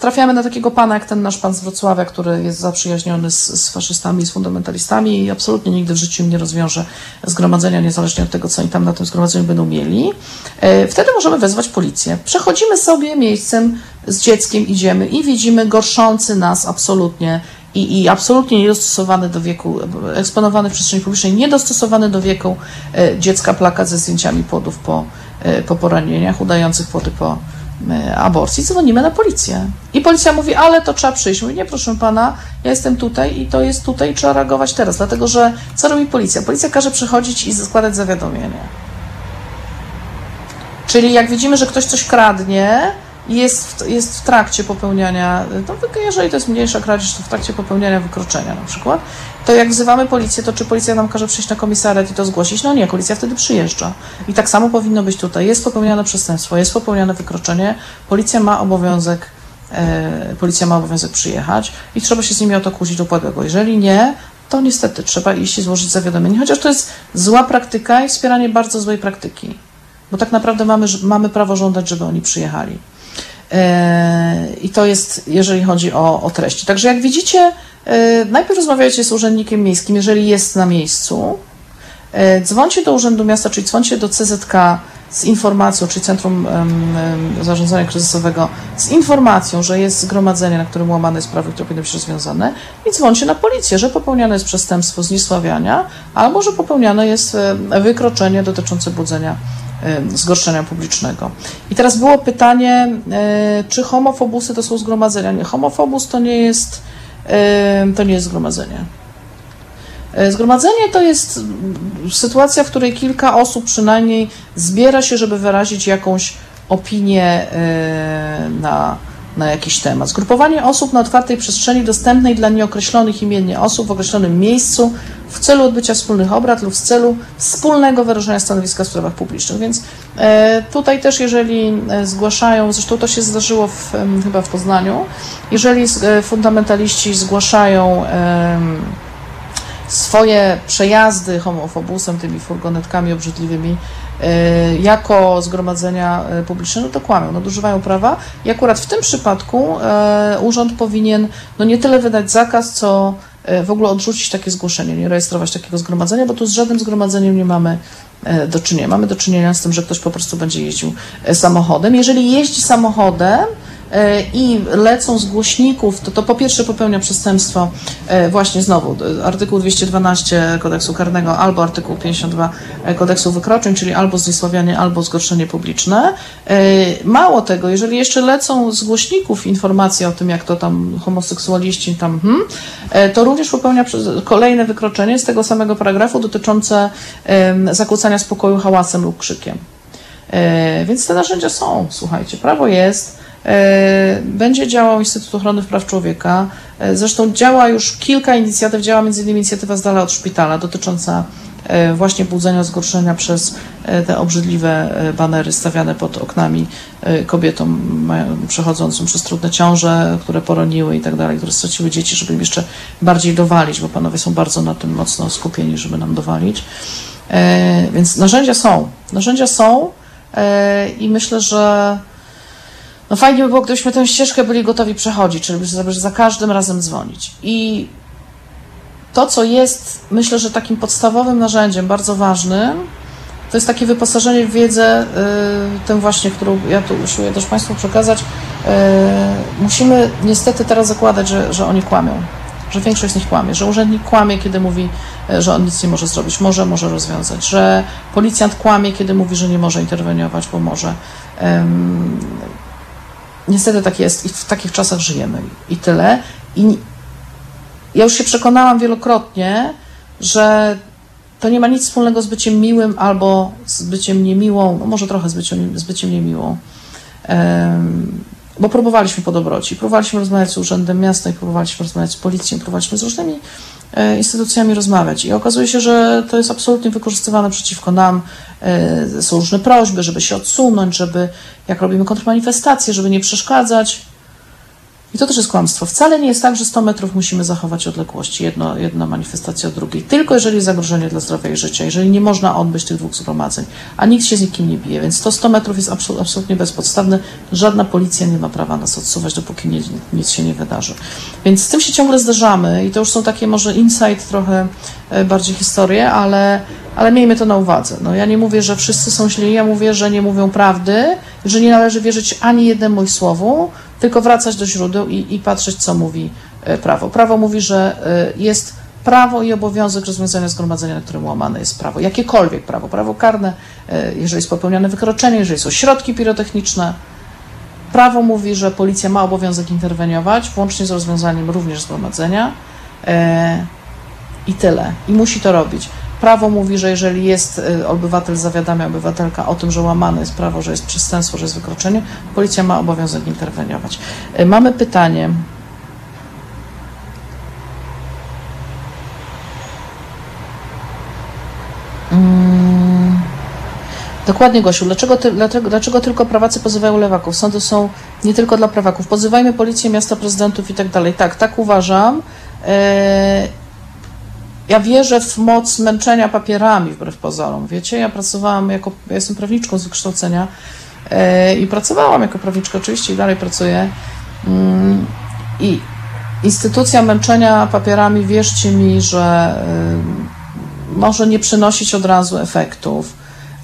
trafiamy na takiego pana, jak ten nasz pan z Wrocławia, który jest zaprzyjaźniony z, z faszystami, z fundamentalistami i absolutnie nigdy w życiu nie rozwiąże zgromadzenia, niezależnie od tego, co oni tam na tym zgromadzeniu będą mieli. E, Wtedy możemy wezwać policję. Przechodzimy sobie miejscem z dzieckiem, idziemy i widzimy gorszący nas absolutnie i, i absolutnie niedostosowany do wieku, eksponowany w przestrzeni publicznej, niedostosowany do wieku e, dziecka plakat ze zdjęciami płodów po, e, po poranieniach, udających płody po, e, aborcji, dzwonimy na policję. I policja mówi, ale to trzeba przyjść. Mówi, nie proszę pana, ja jestem tutaj i to jest tutaj, trzeba reagować teraz. Dlatego, że co robi policja? Policja każe przychodzić i składać zawiadomienie. Czyli jak widzimy, że ktoś coś kradnie jest w, jest w trakcie popełniania, no, jeżeli to jest mniejsza kradzież, to w trakcie popełniania wykroczenia na przykład, to jak wzywamy policję, to czy policja nam każe przyjść na komisariat i to zgłosić? No nie, policja wtedy przyjeżdża. I tak samo powinno być tutaj. Jest popełniane przestępstwo, jest popełniane wykroczenie, policja ma obowiązek e, policja ma obowiązek przyjechać i trzeba się z nimi o to kłócić do upadłego. Jeżeli nie, to niestety trzeba iść i złożyć zawiadomienie, chociaż to jest zła praktyka i wspieranie bardzo złej praktyki, bo tak naprawdę mamy, mamy prawo żądać, żeby oni przyjechali. E, I to jest, jeżeli chodzi o, o treści. Także jak widzicie, e, najpierw rozmawiajcie z urzędnikiem miejskim, jeżeli jest na miejscu. E, dzwońcie do Urzędu Miasta, czyli dzwońcie do CZK z informacją, czyli Centrum Zarządzania Kryzysowego, z informacją, że jest zgromadzenie, na którym łamane jest prawo, które powinno być rozwiązane i dzwońcie na policję, że popełniane jest przestępstwo zniesławiania albo że popełniane jest wykroczenie dotyczące budzenia zgorszenia publicznego. I teraz było pytanie, czy homofobusy to są zgromadzenia? Nie, homofobus to nie jest, to nie jest zgromadzenie. Zgromadzenie to jest sytuacja, w której kilka osób przynajmniej zbiera się, żeby wyrazić jakąś opinię na, na jakiś temat. Zgrupowanie osób na otwartej przestrzeni dostępnej dla nieokreślonych imiennie osób w określonym miejscu w celu odbycia wspólnych obrad lub w celu wspólnego wyrażenia stanowiska w sprawach publicznych. Więc e, tutaj też, jeżeli e, zgłaszają, zresztą to się zdarzyło w, chyba w Poznaniu, jeżeli e, fundamentaliści zgłaszają swoje przejazdy homofobusem, tymi furgonetkami obrzydliwymi, jako zgromadzenia publiczne, no to kłamią, nadużywają prawa i akurat w tym przypadku urząd powinien no nie tyle wydać zakaz, co w ogóle odrzucić takie zgłoszenie, nie rejestrować takiego zgromadzenia, bo tu z żadnym zgromadzeniem nie mamy do czynienia. Mamy do czynienia z tym, że ktoś po prostu będzie jeździł samochodem. Jeżeli jeździ samochodem, i lecą z głośników, to, to po pierwsze popełnia przestępstwo właśnie znowu artykuł 212 kodeksu karnego albo artykuł 52 kodeksu wykroczeń, czyli albo zniesławianie, albo zgorszenie publiczne. Mało tego, jeżeli jeszcze lecą z głośników informacje o tym, jak to tam homoseksualiści tam, hmm, to również popełnia kolejne wykroczenie z tego samego paragrafu dotyczące zakłócania spokoju hałasem lub krzykiem. Więc te narzędzia są, słuchajcie, prawo jest, będzie działał Instytut Ochrony Praw Człowieka. Zresztą działa już kilka inicjatyw, działa m.in. inicjatywa z dala od szpitala dotycząca właśnie budzenia zgorszenia przez te obrzydliwe banery stawiane pod oknami kobietom przechodzącym przez trudne ciąże, które poroniły i tak dalej, które straciły dzieci, żeby im jeszcze bardziej dowalić, bo panowie są bardzo na tym mocno skupieni, żeby nam dowalić. Więc narzędzia są. Narzędzia są i myślę, że no fajnie by było, gdybyśmy tę ścieżkę byli gotowi przechodzić, czyli żeby za każdym razem dzwonić. I to, co jest, myślę, że takim podstawowym narzędziem, bardzo ważnym, to jest takie wyposażenie w wiedzę, yy, tę właśnie, którą ja tu usiłuję też Państwu przekazać. Yy, musimy niestety teraz zakładać, że, że oni kłamią, że większość z nich kłamie, że urzędnik kłamie, kiedy mówi, że on nic nie może zrobić, może, może rozwiązać, że policjant kłamie, kiedy mówi, że nie może interweniować, bo może. Niestety tak jest i w takich czasach żyjemy i tyle. I ja już się przekonałam wielokrotnie, że to nie ma nic wspólnego z byciem miłym albo z byciem niemiłą, no może trochę z byciem, z byciem niemiłą. Um, bo próbowaliśmy po dobroci, próbowaliśmy rozmawiać z Urzędem Miasta i próbowaliśmy rozmawiać z policją, próbowaliśmy z różnymi e, instytucjami rozmawiać. I okazuje się, że to jest absolutnie wykorzystywane przeciwko nam. E, są różne prośby, żeby się odsunąć, żeby, jak robimy kontrmanifestacje, żeby nie przeszkadzać. I to też jest kłamstwo. Wcale nie jest tak, że 100 metrów musimy zachować odległości, jedno, jedna manifestacja od drugiej. Tylko jeżeli jest zagrożenie dla zdrowia i życia, jeżeli nie można odbyć tych dwóch zgromadzeń, a nikt się z nikim nie bije, więc to 100 metrów jest absolutnie bezpodstawne. Żadna policja nie ma prawa nas odsuwać, dopóki nie, nic się nie wydarzy. Więc z tym się ciągle zderzamy i to już są takie może insight, trochę bardziej historie, ale, ale miejmy to na uwadze. No, ja nie mówię, że wszyscy są źli, ja mówię, że nie mówią prawdy, że nie należy wierzyć ani jednemu ich słowu, tylko wracać do źródeł i, i patrzeć, co mówi prawo. Prawo mówi, że jest prawo i obowiązek rozwiązania zgromadzenia, na którym łamane jest prawo. Jakiekolwiek prawo, prawo karne, jeżeli jest popełnione wykroczenie, jeżeli są środki pirotechniczne, Prawo mówi, że policja ma obowiązek interweniować, włącznie z rozwiązaniem również zgromadzenia. E, I tyle. I musi to robić. Prawo mówi, że jeżeli jest y, obywatel, zawiadamia obywatelka o tym, że łamane jest prawo, że jest przestępstwo, że jest wykroczenie, policja ma obowiązek interweniować. Y, Mamy pytanie. Mm, Dokładnie, Gosiu. Dlaczego, ty, dlaczego, dlaczego tylko prawacy pozywają lewaków? Sądy są nie tylko dla prawaków. Pozywajmy policję, miasta, prezydentów i tak dalej. Tak, tak uważam. E, ja wierzę w moc męczenia papierami, wbrew pozorom. Wiecie, ja pracowałam jako, ja jestem prawniczką z wykształcenia e, i pracowałam jako prawniczka oczywiście i dalej pracuję. Mm, I instytucja męczenia papierami, wierzcie mi, że y, może nie przynosić od razu efektów,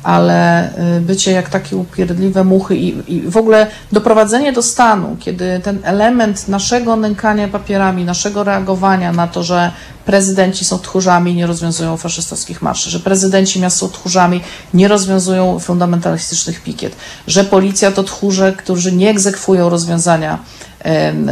ale y, bycie jak takie upierdliwe muchy i, i w ogóle doprowadzenie do stanu, kiedy ten element naszego nękania papierami, naszego reagowania na to, że prezydenci są tchórzami i nie rozwiązują faszystowskich marszy, że prezydenci miast są tchórzami, nie rozwiązują fundamentalistycznych pikiet, że policja to tchórze, którzy nie egzekwują rozwiązania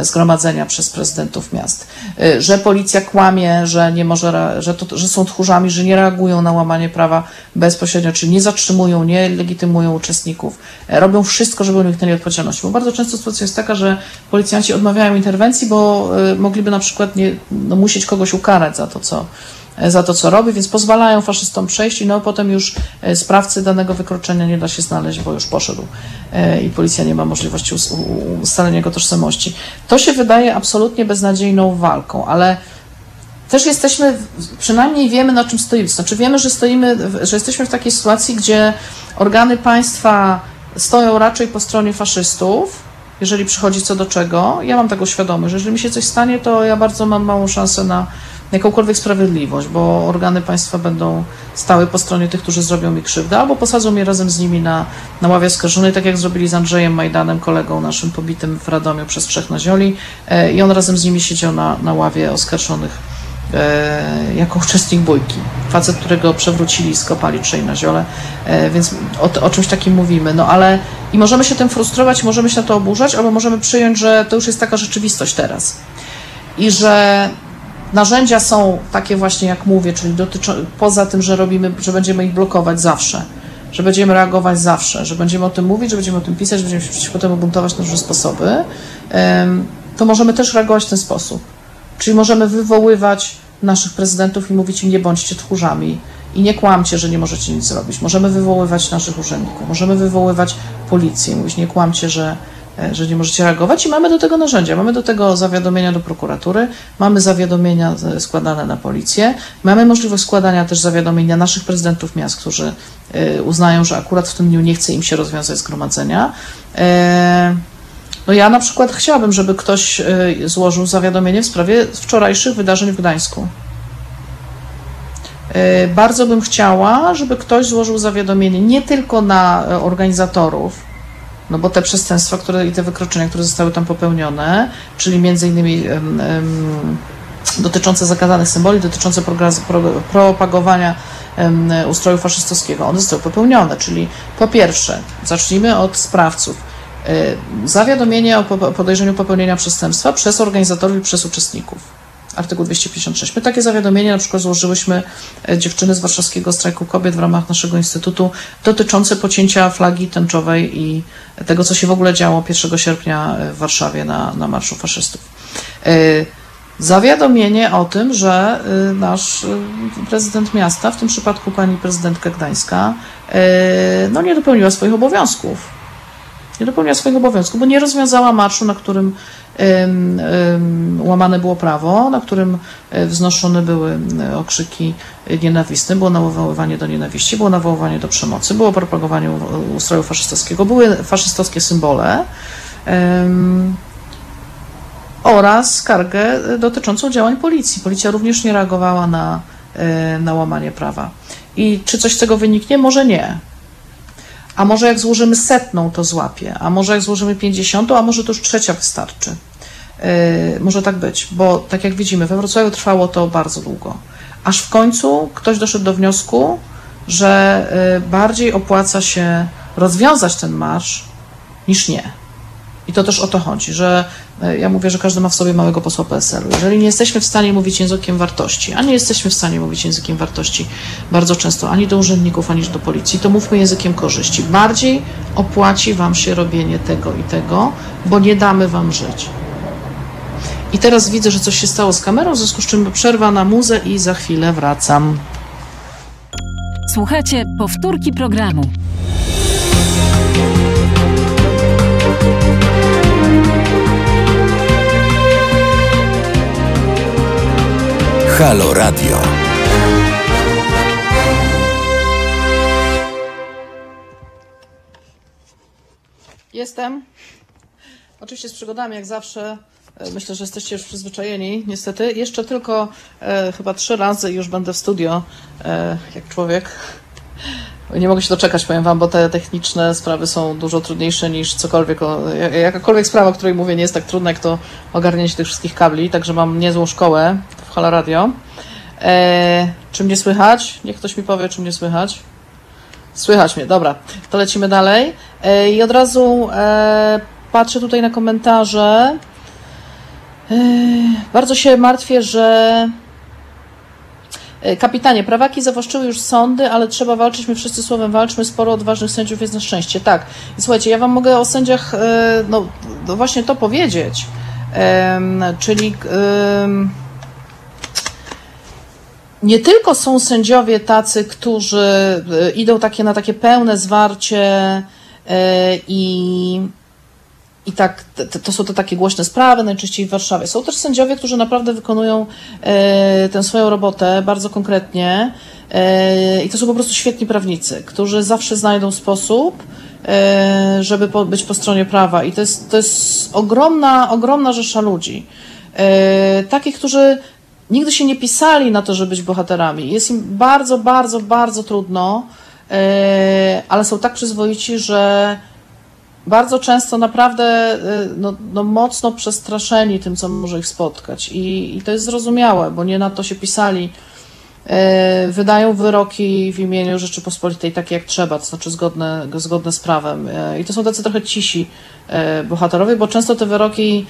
zgromadzenia przez prezydentów miast, Y, że policja kłamie, że nie może, że, to, że są tchórzami, że nie reagują na łamanie prawa bezpośrednio, czyli nie zatrzymują, nie legitymują uczestników, e, robią wszystko, żeby uniknęli odpowiedzialności. Bo bardzo często sytuacja jest taka, że policjanci odmawiają interwencji, bo y, mogliby na przykład nie, no, musieć kogoś ukarać za to, co, za to, co robi, więc pozwalają faszystom przejść i no potem już e, sprawcy danego wykroczenia nie da się znaleźć, bo już poszedł e, i policja nie ma możliwości ustalenia jego tożsamości. To się wydaje absolutnie beznadziejną walką, ale też jesteśmy, przynajmniej wiemy na czym stoimy. Znaczy wiemy, że stoimy, że jesteśmy w takiej sytuacji, gdzie organy państwa stoją raczej po stronie faszystów, jeżeli przychodzi co do czego. Ja mam tego świadomość, że jeżeli mi się coś stanie, to ja bardzo mam małą szansę na jakąkolwiek sprawiedliwość, bo organy państwa będą stały po stronie tych, którzy zrobią mi krzywdę, albo posadzą mnie razem z nimi na, na ławie oskarżonej, tak jak zrobili z Andrzejem Majdanem, kolegą naszym pobitym w Radomiu przez trzech na zioli e, i on razem z nimi siedział na, na ławie oskarżonych e, jako uczestnik bójki. Facet, którego przewrócili i skopali trzej na ziole, e, więc o, o czymś takim mówimy. No ale i możemy się tym frustrować, możemy się na to oburzać, albo możemy przyjąć, że to już jest taka rzeczywistość teraz. I że narzędzia są takie właśnie, jak mówię, czyli dotyczą, poza tym, że robimy, że będziemy ich blokować zawsze, że będziemy reagować zawsze, że będziemy o tym mówić, że będziemy o tym pisać, że będziemy się przeciwko temu buntować na różne sposoby, to możemy też reagować w ten sposób. Czyli możemy wywoływać naszych prezydentów i mówić im, nie bądźcie tchórzami i nie kłamcie, że nie możecie nic zrobić. Możemy wywoływać naszych urzędników, możemy wywoływać policję, mówić, nie kłamcie, że, że nie możecie reagować i mamy do tego narzędzia. Mamy do tego zawiadomienia do prokuratury, mamy zawiadomienia e, składane na policję, mamy możliwość składania też zawiadomienia naszych prezydentów miast, którzy e, uznają, że akurat w tym dniu nie chce im się rozwiązać zgromadzenia. E, no ja na przykład chciałabym, żeby ktoś złożył zawiadomienie w sprawie wczorajszych wydarzeń w Gdańsku. Bardzo bym chciała, żeby ktoś złożył zawiadomienie nie tylko na e, organizatorów, no bo te przestępstwa które, i te wykroczenia, które zostały tam popełnione, czyli między innymi em, em, dotyczące zakazanych symboli, dotyczące propagowania em, ustroju faszystowskiego, one zostały popełnione. Czyli po pierwsze, zacznijmy od sprawców. Y, Zawiadomienie o po- podejrzeniu popełnienia przestępstwa przez organizatorów i przez uczestników. Artykuł 256. My takie zawiadomienie na przykład złożyłyśmy e, dziewczyny z warszawskiego strajku kobiet w ramach naszego instytutu dotyczące pocięcia flagi tęczowej i tego, co się w ogóle działo 1 sierpnia e, w Warszawie na, na marszu faszystów. E, Zawiadomienie o tym, że nasz prezydent miasta, w tym przypadku pani prezydentka Gdańska, no nie dopełniła swoich obowiązków nie dopełniła swoich obowiązków, bo nie rozwiązała marszu, na którym ym, ym, łamane było prawo, na którym y, wznoszone były okrzyki nienawistne, było nawoływanie do nienawiści, było nawoływanie do przemocy, było propagowanie ustroju faszystowskiego, były faszystowskie symbole ym, oraz skargę dotyczącą działań policji. Policja również nie reagowała na, y, na łamanie prawa. I czy coś z tego wyniknie? Może nie. A może jak złożymy setną, to złapie, a może jak złożymy pięćdziesiątą, a może to już trzecia wystarczy. Yy, może tak być, bo tak jak widzimy, we Wrocławiu trwało to bardzo długo. Aż w końcu ktoś doszedł do wniosku, że yy, bardziej opłaca się rozwiązać ten marsz niż nie. I to też o to chodzi, że e, ja mówię, że każdy ma w sobie małego posła PSL-u. Jeżeli nie jesteśmy w stanie mówić językiem wartości, a nie jesteśmy w stanie mówić językiem wartości bardzo często ani do urzędników, ani do policji, to mówmy językiem korzyści. Bardziej opłaci Wam się robienie tego i tego, bo nie damy Wam żyć. I teraz widzę, że coś się stało z kamerą, w związku z czym przerwa na muzę i za chwilę wracam.
Słuchacie powtórki programu.
Halo Radio.
Jestem. Oczywiście z przygodami, jak zawsze. E, Myślę, że jesteście już przyzwyczajeni, niestety. Jeszcze tylko e, chyba trzy razy już będę w studio, e, jak człowiek. Nie mogę się doczekać, powiem Wam, bo te techniczne sprawy są dużo trudniejsze niż cokolwiek. Jakakolwiek sprawa, o której mówię, nie jest tak trudna, jak to ogarnięcie tych wszystkich kabli, także mam niezłą szkołę Halo Radio. E, czy mnie słychać? Niech ktoś mi powie, czy mnie słychać. Słychać mnie, dobra. To lecimy dalej. E, I od razu e, patrzę tutaj na komentarze. E, bardzo się martwię, że Kapitanie, prawaki zawłaszczyły już sądy, ale trzeba walczyć, my wszyscy słowem walczmy, sporo odważnych sędziów jest na szczęście. Tak. I słuchajcie, ja wam mogę o sędziach, no, no właśnie to powiedzieć. Em, czyli em, nie tylko są sędziowie tacy, którzy e, idą takie na takie pełne zwarcie e, i i tak, to są to takie głośne sprawy, najczęściej w Warszawie. Są też sędziowie, którzy naprawdę wykonują e, tę swoją robotę bardzo konkretnie i to są po prostu świetni prawnicy, którzy zawsze znajdą sposób, żeby być po stronie prawa i to jest, to jest ogromna, ogromna rzesza ludzi. Takich, którzy nigdy się nie pisali na to, żeby być bohaterami. Jest im bardzo, bardzo, bardzo trudno, e, ale są tak przyzwoici, że bardzo często naprawdę y, no, no mocno przestraszeni tym, co może ich spotkać. I, I to jest zrozumiałe, bo nie na to się pisali. E, Wydają wyroki w imieniu Rzeczypospolitej takie jak trzeba, to znaczy zgodne, zgodne z prawem. E, I to są tacy trochę cisi e, bohaterowie, bo często te wyroki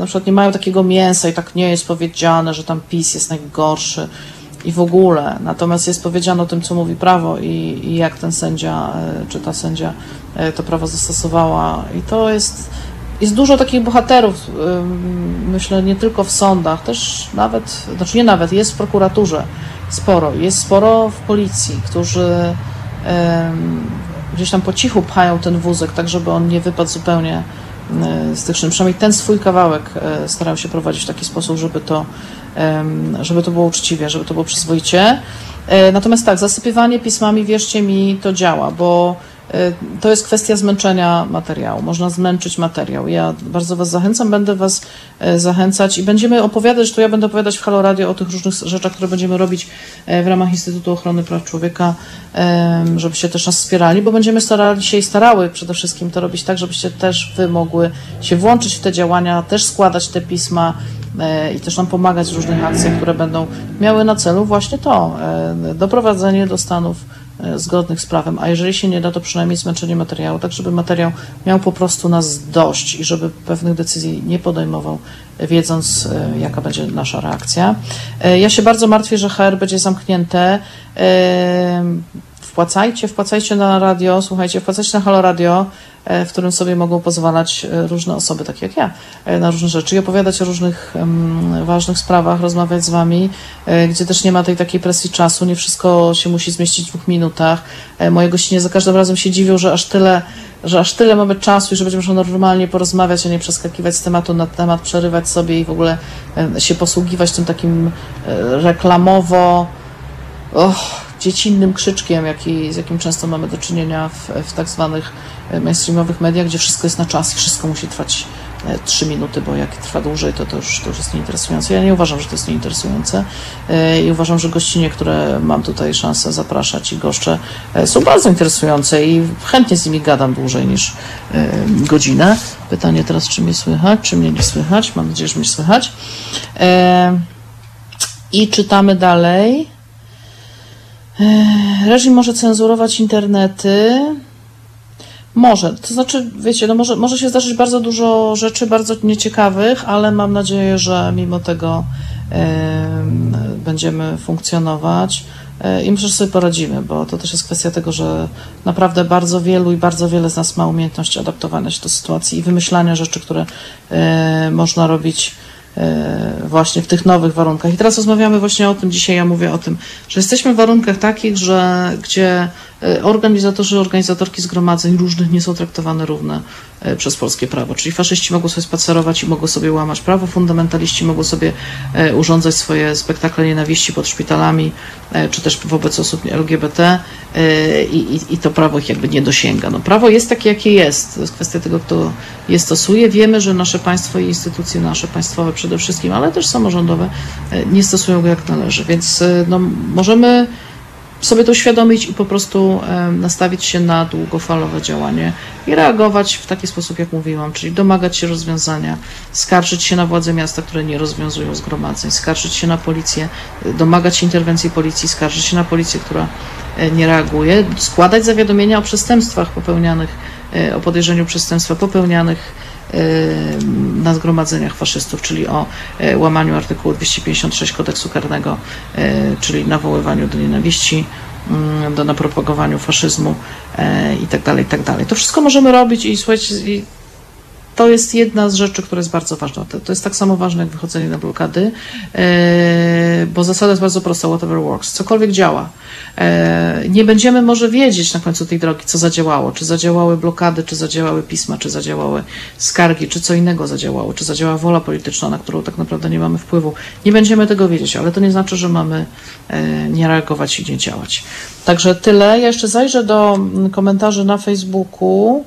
na przykład nie mają takiego mięsa i tak nie jest powiedziane, że tam PiS jest najgorszy i w ogóle. Natomiast jest powiedziane o tym, co mówi prawo i, i jak ten sędzia, czy ta sędzia to prawo zastosowała. I to jest, jest dużo takich bohaterów, myślę, nie tylko w sądach, też nawet, znaczy nie nawet, jest w prokuraturze sporo, jest sporo w policji, którzy gdzieś tam po cichu pchają ten wózek, tak żeby on nie wypadł zupełnie y, z tych szyn. Przynajmniej ten swój kawałek y, starają się prowadzić w taki sposób, żeby to, żeby to było uczciwie, żeby to było przyzwoicie. E, Natomiast tak, zasypywanie pismami, wierzcie mi, to działa, bo to jest kwestia zmęczenia materiału. Można zmęczyć materiał. Ja bardzo Was zachęcam, będę Was e, zachęcać i będziemy opowiadać, to ja będę opowiadać w Halo Radio o tych różnych rzeczach, które będziemy robić e, w ramach Instytutu Ochrony Praw Człowieka, żebyście też nas wspierali, bo będziemy starali się i starały przede wszystkim to robić tak, żebyście też Wy mogły się włączyć w te działania, też składać te pisma, e, i też nam pomagać w różnych akcjach, które będą miały na celu właśnie to, e, doprowadzenie do stanów zgodnych z prawem, a jeżeli się nie da, to przynajmniej zmęczenie materiału, tak żeby materiał miał po prostu nas dość i żeby pewnych decyzji nie podejmował, e, wiedząc, e, jaka będzie nasza reakcja. E, Ja się bardzo martwię, że HR będzie zamknięte. E, Wpłacajcie, wpłacajcie na radio, słuchajcie, wpłacajcie na Halo Radio, e, w którym sobie mogą pozwalać e, różne osoby, takie jak ja, e, na różne rzeczy i opowiadać o różnych ważnych sprawach, rozmawiać z wami, e, gdzie też nie ma tej takiej presji czasu, nie wszystko się musi zmieścić w dwóch minutach. E, Moje gościnie za każdym razem się dziwią, że aż tyle, że aż tyle mamy czasu i że będziemy można normalnie porozmawiać, a nie przeskakiwać z tematu na temat, przerywać sobie i w ogóle e, się posługiwać tym takim e, reklamowo och, dziecinnym krzyczkiem, jaki, z jakim często mamy do czynienia w, w tak zwanych e, mainstreamowych mediach, gdzie wszystko jest na czas i wszystko musi trwać e, trzy minuty, bo jak trwa dłużej, to to już, to już jest nieinteresujące. Ja nie uważam, że to jest nieinteresujące e, i uważam, że gościnie, które mam tutaj szansę zapraszać i goszczę, są bardzo interesujące i chętnie z nimi gadam dłużej niż godzinę. Pytanie teraz, czy mnie słychać, czy mnie nie słychać? Mam nadzieję, że mnie słychać. I czytamy dalej. Reżim może cenzurować internety. Może, to znaczy, wiecie, no może, może się zdarzyć bardzo dużo rzeczy bardzo nieciekawych, ale mam nadzieję, że mimo tego em, będziemy funkcjonować e, i myślę, że sobie poradzimy, bo to też jest kwestia tego, że naprawdę bardzo wielu i bardzo wiele z nas ma umiejętność adaptowania się do sytuacji i wymyślania rzeczy, które e, można robić właśnie w tych nowych warunkach. I teraz rozmawiamy właśnie o tym, dzisiaj ja mówię o tym, że jesteśmy w warunkach takich, że gdzie e, organizatorzy, organizatorki zgromadzeń różnych nie są traktowane równe e, przez polskie prawo. Czyli faszyści mogą sobie spacerować i mogą sobie łamać prawo, fundamentaliści mogą sobie e, urządzać swoje spektakle nienawiści pod szpitalami, e, czy też wobec osób LGBT e, i, i, i to prawo ich jakby nie dosięga. No, prawo jest takie, jakie jest. To jest kwestia tego, kto je stosuje. Wiemy, że nasze państwo i instytucje nasze państwowe przede wszystkim, ale też samorządowe e, nie stosują go jak należy. Więc e, no, możemy sobie to uświadomić i po prostu nastawić się na długofalowe działanie i reagować w taki sposób, jak mówiłam, czyli domagać się rozwiązania, skarżyć się na władze miasta, które nie rozwiązują zgromadzeń, skarżyć się na policję, e, domagać się interwencji policji, skarżyć się na policję, która e, nie reaguje, składać zawiadomienia o przestępstwach popełnianych, e, o podejrzeniu przestępstwa popełnianych na zgromadzeniach faszystów, czyli o e, łamaniu artykułu 256 kodeksu karnego, e, czyli nawoływaniu do nienawiści, mm, do napropagowaniu faszyzmu e, i tak tak. To wszystko możemy robić i słuchajcie, to jest jedna z rzeczy, która jest bardzo ważna. To, jest tak samo ważne jak wychodzenie na blokady, e, bo zasada jest bardzo prosta, whatever works. Cokolwiek działa. E, nie będziemy może wiedzieć na końcu tej drogi, co zadziałało. Czy zadziałały blokady, czy zadziałały pisma, czy zadziałały skargi, czy co innego zadziałało, czy zadziałała wola polityczna, na którą tak naprawdę nie mamy wpływu. Nie będziemy tego wiedzieć, ale to nie znaczy, że mamy e, nie reagować i nie działać. Także tyle. Ja jeszcze zajrzę do mm, komentarzy na Facebooku.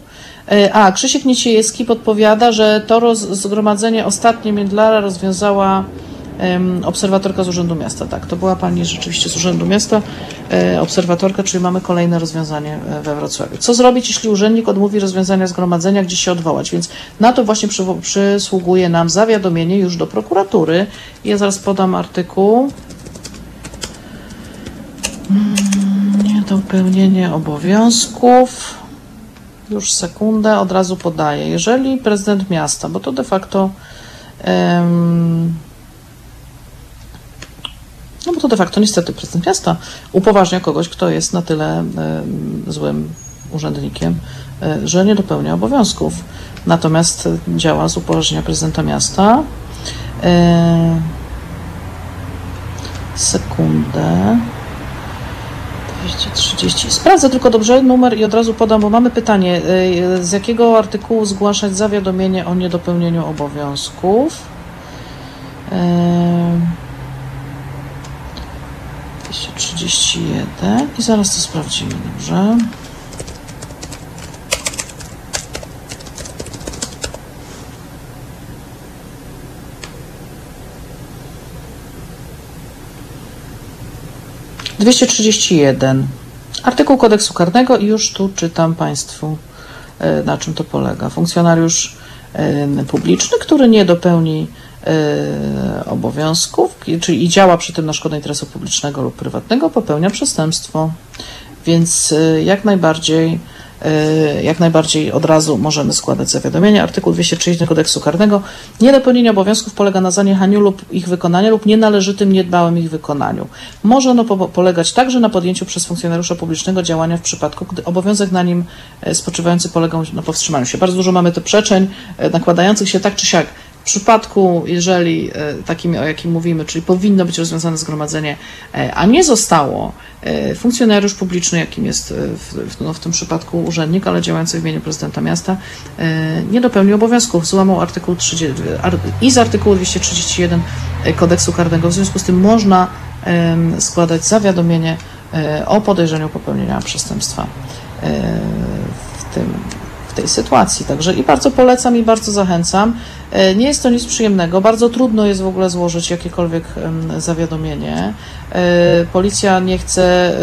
E, A, Krzysiek Niciejewski podpowiada, że to roz, zgromadzenie ostatnie Międlara rozwiązała em, obserwatorka z Urzędu Miasta. Tak, to była pani rzeczywiście z Urzędu Miasta, e, obserwatorka, czyli mamy kolejne rozwiązanie e, we Wrocławiu. Co zrobić, jeśli urzędnik odmówi rozwiązania zgromadzenia, gdzie się odwołać? Więc na to właśnie przywo- przysługuje nam zawiadomienie już do prokuratury. Ja zaraz podam artykuł. Mm, Niedopełnienie obowiązków. Już sekundę, od razu podaję. Jeżeli prezydent miasta, bo to de facto. no bo to de facto niestety prezydent miasta upoważnia kogoś, kto jest na tyle złym urzędnikiem, e, że nie dopełnia obowiązków. Natomiast działa z upoważnienia prezydenta miasta. E, sekundę. 230. Sprawdzę tylko dobrze numer i od razu podam, bo mamy pytanie. y, Z jakiego artykułu zgłaszać zawiadomienie o niedopełnieniu obowiązków? Y, 231 i zaraz to sprawdzimy, dobrze? Dwieście trzydzieści jeden. Artykuł kodeksu karnego i już tu czytam Państwu, e, na czym to polega. Funkcjonariusz e, publiczny, który nie dopełni e, obowiązków, czyli i działa przy tym na szkodę interesu publicznego lub prywatnego, popełnia przestępstwo. Więc jak najbardziej, jak najbardziej od razu możemy składać zawiadomienie. Artykuł 230 kodeksu karnego. Niedopełnienie obowiązków polega na zaniechaniu lub ich wykonania lub nienależytym, niedbałym ich wykonaniu. Może ono po- polegać także na podjęciu przez funkcjonariusza publicznego działania w przypadku, gdy obowiązek na nim e, spoczywający polegał na powstrzymaniu się. Bardzo dużo mamy tu przeczeń e, nakładających się tak czy siak. W przypadku, jeżeli e, takim, o jakim mówimy, czyli powinno być rozwiązane zgromadzenie, e, a nie zostało, e, funkcjonariusz publiczny, jakim jest w, no, w tym przypadku urzędnik, ale działający w imieniu prezydenta miasta, nie dopełnił obowiązków, złamał artykuł 30, ar, i z artykułu 231 kodeksu karnego. W związku z tym można składać zawiadomienie o podejrzeniu popełnienia przestępstwa w tym w tej sytuacji. Także i bardzo polecam i bardzo zachęcam. E, Nie jest to nic przyjemnego. Bardzo trudno jest w ogóle złożyć jakiekolwiek zawiadomienie. E, Policja nie chce,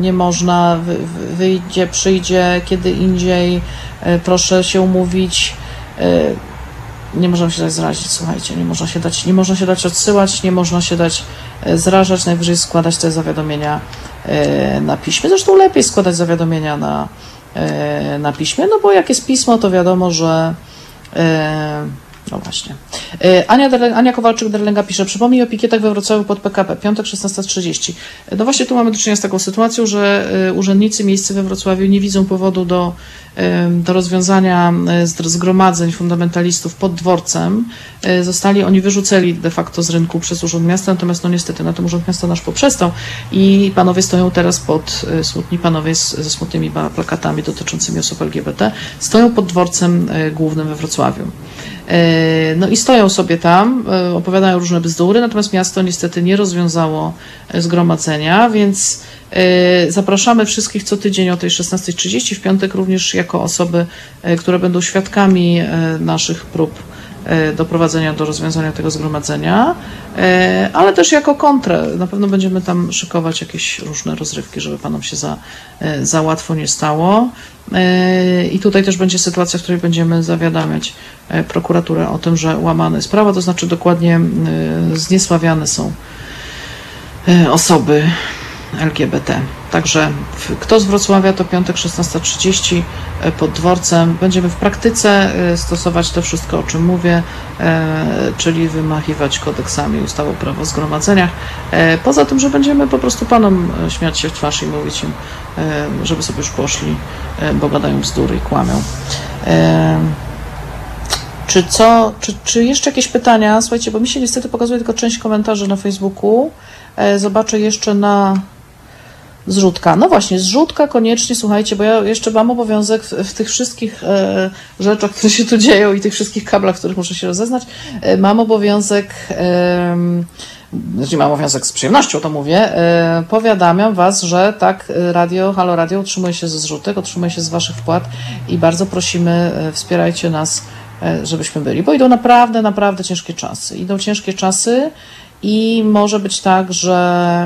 nie można, wy- wy- wyjdzie, przyjdzie kiedy indziej. E, Proszę się umówić. Nie można się dać zrazić, słuchajcie, nie można się dać, nie można się dać odsyłać, nie można się dać zrażać, najwyżej składać te zawiadomienia na piśmie. Zresztą lepiej składać zawiadomienia na, na piśmie, no bo jak jest pismo, to wiadomo, że e, no właśnie. E, Ania, Ania Kowalczyk-Derlenga pisze, przypomnij o pikietach we Wrocławiu pod PKP, piątek 16.30. No właśnie tu mamy do czynienia z taką sytuacją, że e, urzędnicy miejscy we Wrocławiu nie widzą powodu do, e, do rozwiązania e, zgromadzeń fundamentalistów pod dworcem. E, Zostali oni wyrzuceni de facto z rynku przez Urząd Miasta, natomiast no niestety na tym Urząd Miasta nasz poprzestał i panowie stoją teraz pod, e, smutni panowie z, ze smutnymi plakatami dotyczącymi osób LGBT, stoją pod dworcem e, głównym we Wrocławiu. E, No i stoją sobie tam, e, opowiadają różne bzdury, natomiast miasto niestety nie rozwiązało e, zgromadzenia, więc zapraszamy wszystkich co tydzień o tej 16.30, w piątek również jako osoby, które będą świadkami naszych prób doprowadzenia do rozwiązania tego zgromadzenia, e, ale też jako kontrę. Na pewno będziemy tam szykować jakieś różne rozrywki, żeby panom się za, e, za łatwo nie stało. E, I tutaj też będzie sytuacja, w której będziemy zawiadamiać e, prokuraturę o tym, że łamane jest prawo, to znaczy dokładnie e, zniesławiane są e, osoby LGBT. Także kto z Wrocławia to piątek 16.30 e, pod dworcem. Będziemy w praktyce e, stosować to wszystko, o czym mówię, e, czyli wymachiwać kodeksami ustawy o prawo zgromadzeniach. Poza tym, że będziemy po prostu panom śmiać się w twarz i mówić im, żeby sobie już poszli, bo gadają bzdury i kłamią. Czy co, czy, czy jeszcze jakieś pytania? Słuchajcie, bo mi się niestety pokazuje tylko część komentarzy na Facebooku. Zobaczę jeszcze na zrzutka. No właśnie, zrzutka koniecznie, słuchajcie, bo ja jeszcze mam obowiązek w, w tych wszystkich e, rzeczach, które się tu dzieją i tych wszystkich kablach, w których muszę się rozeznać, e, mam obowiązek, e, znaczy mam obowiązek z przyjemnością to mówię, e, powiadamiam Was, że tak, e, radio, Halo Radio utrzymuje się ze zrzutek, utrzymuje się z Waszych wpłat i bardzo prosimy, e, wspierajcie nas, e, żebyśmy byli, bo idą naprawdę, naprawdę ciężkie czasy. Idą ciężkie czasy i może być tak, że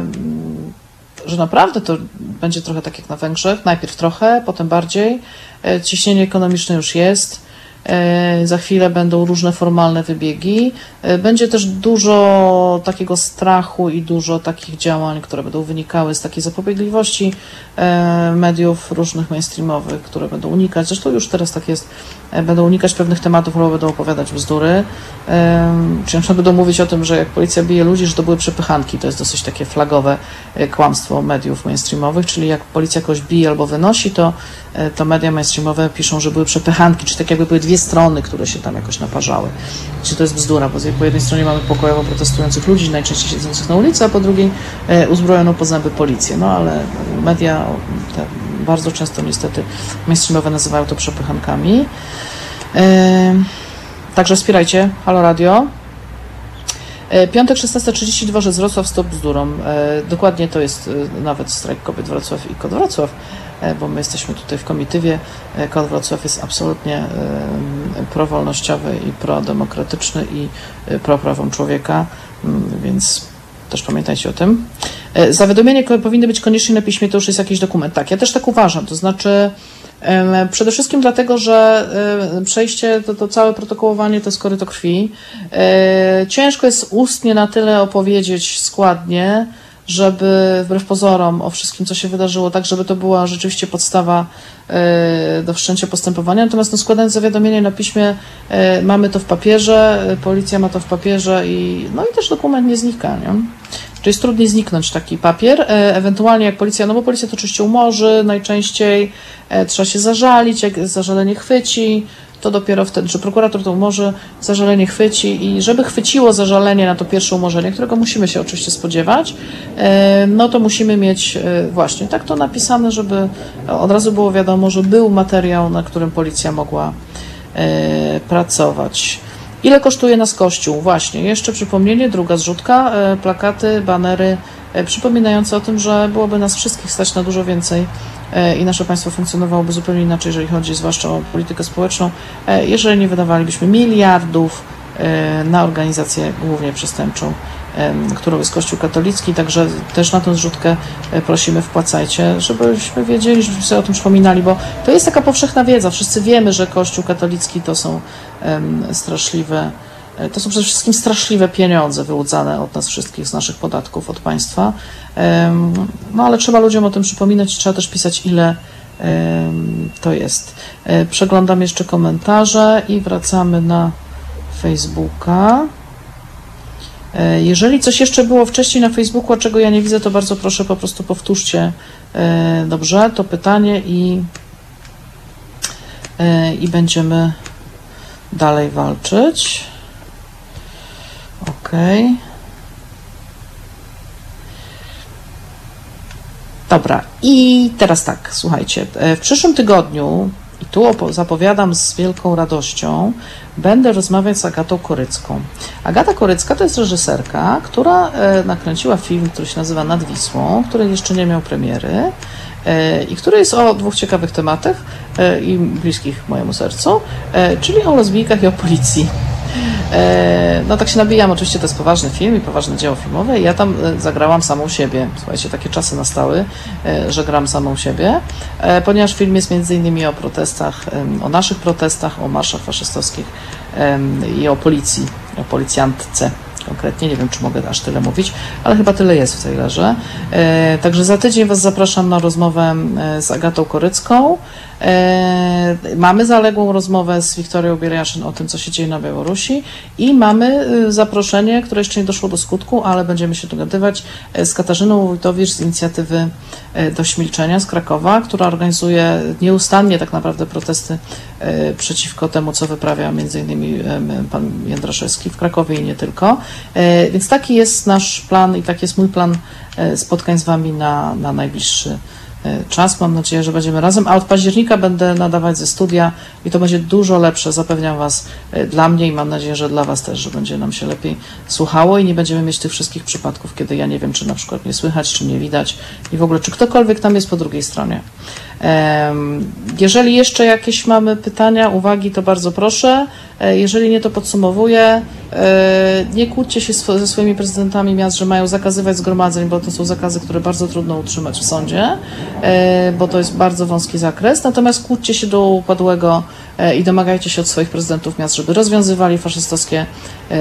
mm, że naprawdę to będzie trochę tak jak na Węgrzech. Najpierw trochę, potem bardziej. E, Ciśnienie ekonomiczne już jest. E, Za chwilę będą różne formalne wybiegi. E, Będzie też dużo takiego strachu i dużo takich działań, które będą wynikały z takiej zapobiegliwości mediów różnych mainstreamowych, które będą unikać, zresztą już teraz tak jest, będą unikać pewnych tematów, albo będą opowiadać bzdury. Czy na będą mówić o tym, że jak policja bije ludzi, że to były przepychanki. To jest dosyć takie flagowe e, kłamstwo mediów mainstreamowych, czyli jak policja kogoś bije albo wynosi, to, e, to media mainstreamowe piszą, że były przepychanki, czy tak jakby były dwie strony, które się tam jakoś naparzały. Czy to jest bzdura, bo po jednej stronie mamy pokojowo protestujących ludzi, najczęściej siedzących na ulicy, a po drugiej e, uzbrojoną po zęby policję. No ale media te bardzo często niestety mainstreamowe nazywają to przepychankami. Także wspierajcie Halo Radio. E, Piątek 16.30 Dworzec Wrocław Stop Bzdurą. E, Dokładnie to jest e, nawet strajk kobiet Wrocław i Kod Wrocław, bo my jesteśmy tutaj w komitywie. Kod Wrocław jest absolutnie prowolnościowy i prodemokratyczny i pro prawom człowieka, Mm, więc też pamiętajcie o tym. E, Zawiadomienie powinny być koniecznie na piśmie, to już jest jakiś dokument. Tak, ja też tak uważam. To znaczy, przede wszystkim dlatego, że przejście, to, to całe protokołowanie to jest koryto krwi. E, Ciężko jest ustnie na tyle opowiedzieć składnie, żeby wbrew pozorom o wszystkim, co się wydarzyło, tak, żeby to była rzeczywiście podstawa e, do wszczęcia postępowania. Natomiast no, składając zawiadomienie na piśmie, e, mamy to w papierze, e, policja ma to w papierze i, no i też dokument nie znika. Nie? Czyli jest trudniej zniknąć taki papier. Ewentualnie jak policja, no bo policja to oczywiście umorzy najczęściej, trzeba się zażalić, jak zażalenie chwyci, to dopiero wtedy, czy prokurator to umorzy, zażalenie chwyci i żeby chwyciło zażalenie na to pierwsze umorzenie, którego musimy się oczywiście spodziewać, e, no to musimy mieć e, właśnie tak to napisane, żeby od razu było wiadomo, że był materiał, na którym policja mogła e, pracować. Ile kosztuje nas kościół? Właśnie, jeszcze przypomnienie, druga zrzutka, plakaty, banery przypominające o tym, że byłoby nas wszystkich stać na dużo więcej i nasze państwo funkcjonowałoby zupełnie inaczej, jeżeli chodzi zwłaszcza o politykę społeczną, e, jeżeli nie wydawalibyśmy miliardów e, na organizację głównie przestępczą, którą jest Kościół katolicki, także też na tę zrzutkę e, prosimy wpłacajcie, żebyśmy wiedzieli, żebyśmy sobie o tym przypominali, bo to jest taka powszechna wiedza. Wszyscy wiemy, że Kościół katolicki to są straszliwe, e, to są przede wszystkim straszliwe pieniądze wyłudzane od nas wszystkich z naszych podatków, od państwa. No ale trzeba ludziom o tym przypominać, trzeba też pisać, ile to jest. E, Przeglądam jeszcze komentarze i wracamy na Facebooka. E, Jeżeli coś jeszcze było wcześniej na Facebooku, a czego ja nie widzę, to bardzo proszę po prostu powtórzcie e, dobrze to pytanie i, e, i będziemy dalej walczyć. Ok. Dobra, i teraz tak, słuchajcie. e, W przyszłym tygodniu, i tu zapowiadam z wielką radością, będę rozmawiać z Agatą Korycką. Agata Korycka to jest reżyserka, która e, nakręciła film, który się nazywa Nad Wisłą, który jeszcze nie miał premiery e, i który jest o dwóch ciekawych tematach i bliskich mojemu sercu, czyli o lesbijkach i o policji. E, No tak się nabijam, oczywiście to jest poważny film i poważne dzieło filmowe i ja tam e, zagrałam samą siebie. Słuchajcie, takie czasy nastały, e, że gram samą siebie, ponieważ film jest między innymi o protestach, o naszych protestach, o marszach faszystowskich i o policji, o policjantce konkretnie, nie wiem czy mogę aż tyle mówić, ale chyba tyle jest w trailerze. E, Także za tydzień Was zapraszam na rozmowę z Agatą Korycką. E, Mamy zaległą rozmowę z Wiktorią Bieriaszyn o tym, co się dzieje na Białorusi i mamy e, zaproszenie, które jeszcze nie doszło do skutku, ale będziemy się dogadywać e, z Katarzyną Wójtowicz z inicjatywy e, Dość z Krakowa, która organizuje nieustannie tak naprawdę protesty przeciwko temu, co wyprawia em, pan Jędraszewski w Krakowie i nie tylko. Więc taki jest nasz plan i taki jest mój plan spotkań z Wami na, na najbliższy czas. Mam nadzieję, że będziemy razem, a od października będę nadawać ze studia i to będzie dużo lepsze, zapewniam Was, e, dla mnie i mam nadzieję, że dla Was też, że będzie nam się lepiej słuchało i nie będziemy mieć tych wszystkich przypadków, kiedy ja nie wiem, czy na przykład nie słychać, czy nie widać i w ogóle, czy ktokolwiek tam jest po drugiej stronie. Jeżeli jeszcze jakieś mamy pytania, uwagi, to bardzo proszę. E, Jeżeli nie, to podsumowuję. E, Nie kłóćcie się ze swoimi prezydentami miast, że mają zakazywać zgromadzeń, bo to są zakazy, które bardzo trudno utrzymać w sądzie, e, bo to jest bardzo wąski zakres. Natomiast kłóćcie się do upadłego i domagajcie się od swoich prezydentów miast, żeby rozwiązywali faszystowskie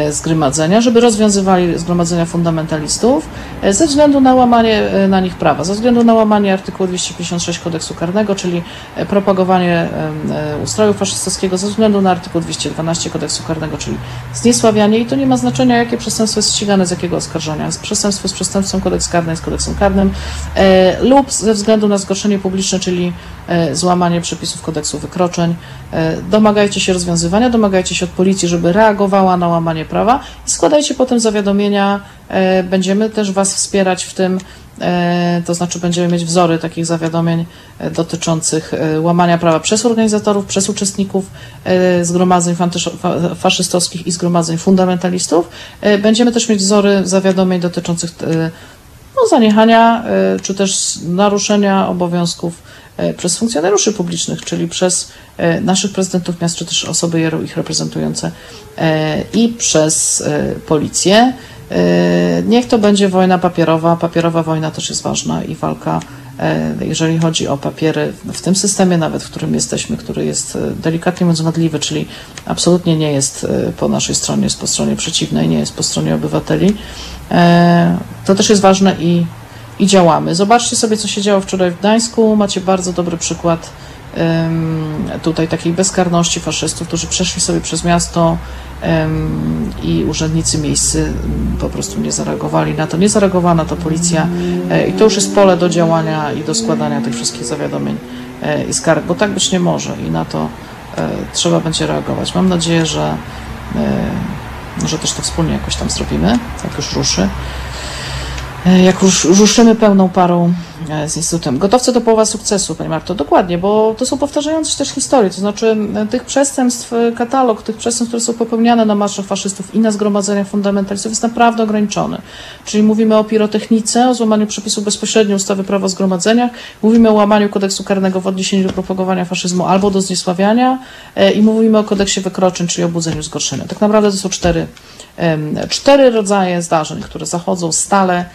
zgromadzenia, żeby rozwiązywali zgromadzenia fundamentalistów e, ze względu na łamanie e, na nich prawa, ze względu na łamanie artykułu 256 kodeksu karnego, czyli e, propagowanie e, ustroju faszystowskiego, ze względu na artykuł 212 kodeksu karnego, czyli zniesławianie i to nie ma znaczenia, jakie przestępstwo jest ścigane, z jakiego oskarżenia. Przestępstwo z przestępstwem, kodeks karny jest kodeksem karnym e, lub ze względu na zgorszenie publiczne, czyli e, złamanie przepisów kodeksu wykroczeń. E, domagajcie się rozwiązywania, domagajcie się od policji, żeby reagowała na łamanie prawa i składajcie potem zawiadomienia. E, będziemy też Was wspierać w tym, e, to znaczy będziemy mieć wzory takich zawiadomień e, dotyczących łamania prawa przez organizatorów, przez uczestników zgromadzeń faszystowskich i zgromadzeń fundamentalistów. Będziemy też mieć wzory zawiadomień dotyczących no, zaniechania czy też naruszenia obowiązków przez funkcjonariuszy publicznych, czyli przez e, naszych prezydentów miast, czy też osoby ich reprezentujące e, i przez e, policję. E, Niech to będzie wojna papierowa. Papierowa wojna też jest ważna i walka, e, jeżeli chodzi o papiery w tym systemie, nawet w którym jesteśmy, który jest e, delikatnie mówiąc wadliwy, czyli absolutnie nie jest e, po naszej stronie, jest po stronie przeciwnej, nie jest po stronie obywateli. E, To też jest ważne i, i działamy. Zobaczcie sobie, co się działo wczoraj w Gdańsku. Macie bardzo dobry przykład tutaj takiej bezkarności faszystów, którzy przeszli sobie przez miasto i urzędnicy miejscy m, po prostu nie zareagowali na to. Nie zareagowała na to policja e, i to już jest pole do działania i do składania tych wszystkich zawiadomień e, i skarg, bo tak być nie może i na to e, trzeba będzie reagować. Mam nadzieję, że że też to wspólnie jakoś tam zrobimy, jak już ruszy. E, Jak już ruszymy pełną parą e, z Instytutem. Gotowce to połowa sukcesu, Pani Marto. Dokładnie, bo to są powtarzające się też historie. To znaczy e, tych przestępstw, katalog tych przestępstw, które są popełniane na marszach faszystów i na zgromadzeniach fundamentalistów jest naprawdę ograniczony. Czyli mówimy o pirotechnice, o złamaniu przepisów bezpośrednio ustawy prawo o zgromadzeniach, mówimy o łamaniu kodeksu karnego w odniesieniu do propagowania faszyzmu albo do zniesławiania i mówimy o kodeksie wykroczeń, czyli o budzeniu zgorszenia. Tak naprawdę to są cztery cztery rodzaje zdarzeń, które zachodzą stale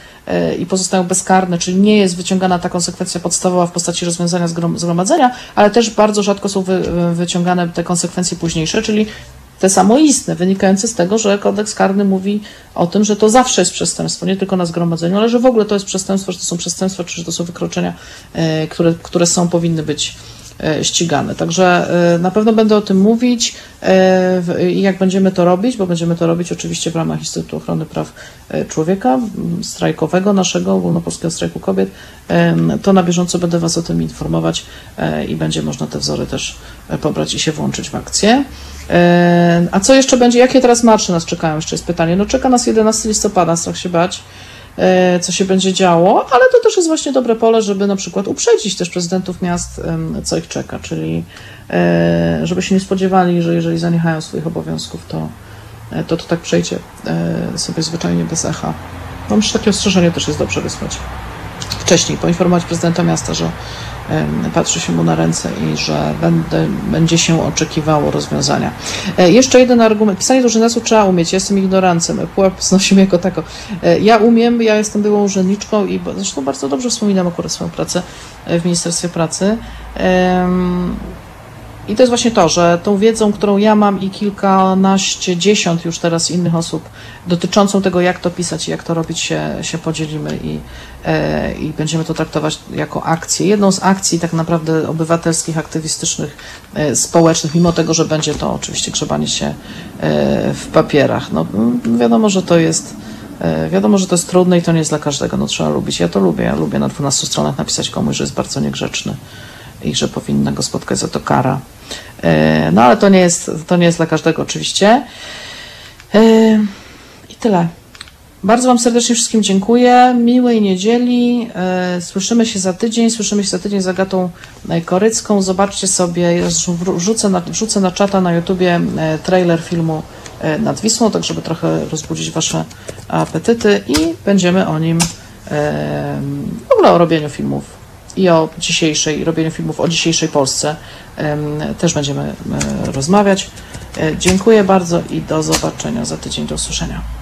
i pozostają bezkarne, czyli nie jest wyciągana ta konsekwencja podstawowa w postaci rozwiązania zgrom- zgromadzenia, ale też bardzo rzadko są wy, wyciągane te konsekwencje późniejsze, czyli te samoistne, wynikające z tego, że kodeks karny mówi o tym, że to zawsze jest przestępstwo, nie tylko na zgromadzeniu, ale że w ogóle to jest przestępstwo, że to są przestępstwa, czy że to są wykroczenia, e, które, które są, powinny być ścigane. Także e, na pewno będę o tym mówić e, i jak będziemy to robić, bo będziemy to robić oczywiście w ramach Instytutu Ochrony Praw e, Człowieka, strajkowego naszego, ogólnopolskiego strajku kobiet, to na bieżąco będę Was o tym informować e, i będzie można te wzory też e, pobrać i się włączyć w akcję. E, A co jeszcze będzie? Jakie teraz marsze nas czekają? Jeszcze jest pytanie. No czeka nas 11 listopada, strach się bać e, co się będzie działo, ale to też jest właśnie dobre pole, żeby na przykład uprzedzić też prezydentów miast, co ich czeka, czyli e, żeby się nie spodziewali, że jeżeli zaniechają swoich obowiązków, to e, to, to tak przejdzie e, sobie zwyczajnie bez echa. No myślę, że takie ostrzeżenie też jest dobrze wysłać wcześniej, poinformować prezydenta miasta, że patrzy się mu na ręce i że będę, będzie się oczekiwało rozwiązania. E, Jeszcze jeden argument. Pisanie do urzędników trzeba umieć. Ja jestem ignorancem. Pułap znosi mnie jako tako. E, Ja umiem, ja jestem byłą urzędniczką i zresztą bardzo dobrze wspominam akurat swoją pracę e, w Ministerstwie Pracy. I to jest właśnie to, że tą wiedzą, którą ja mam i kilkanaście, dziesiąt już teraz innych osób dotyczącą tego, jak to pisać i jak to robić, się, się podzielimy i, e, i będziemy to traktować jako akcję. Jedną z akcji tak naprawdę obywatelskich, aktywistycznych, e, społecznych, mimo tego, że będzie to oczywiście grzebanie się e, w papierach. No, wiadomo, że to jest e, Wiadomo, że to jest trudne i to nie jest dla każdego. No, trzeba lubić. Ja to lubię. Ja lubię na 12 stronach napisać komuś, że jest bardzo niegrzeczny i że powinna go spotkać za to kara. E, No ale to nie jest, to nie jest dla każdego oczywiście. E, I tyle. Bardzo Wam serdecznie wszystkim dziękuję. Miłej niedzieli. E, Słyszymy się za tydzień. Słyszymy się za tydzień z Agatą Korycką. Zobaczcie sobie, wrzucę na, wrzucę na czata na YouTubie trailer filmu nad Wisłą, tak żeby trochę rozbudzić Wasze apetyty i będziemy o nim w ogóle o robieniu filmów i o dzisiejszej, robieniu filmów o dzisiejszej Polsce też będziemy rozmawiać. E, Dziękuję bardzo i do zobaczenia za tydzień, do usłyszenia.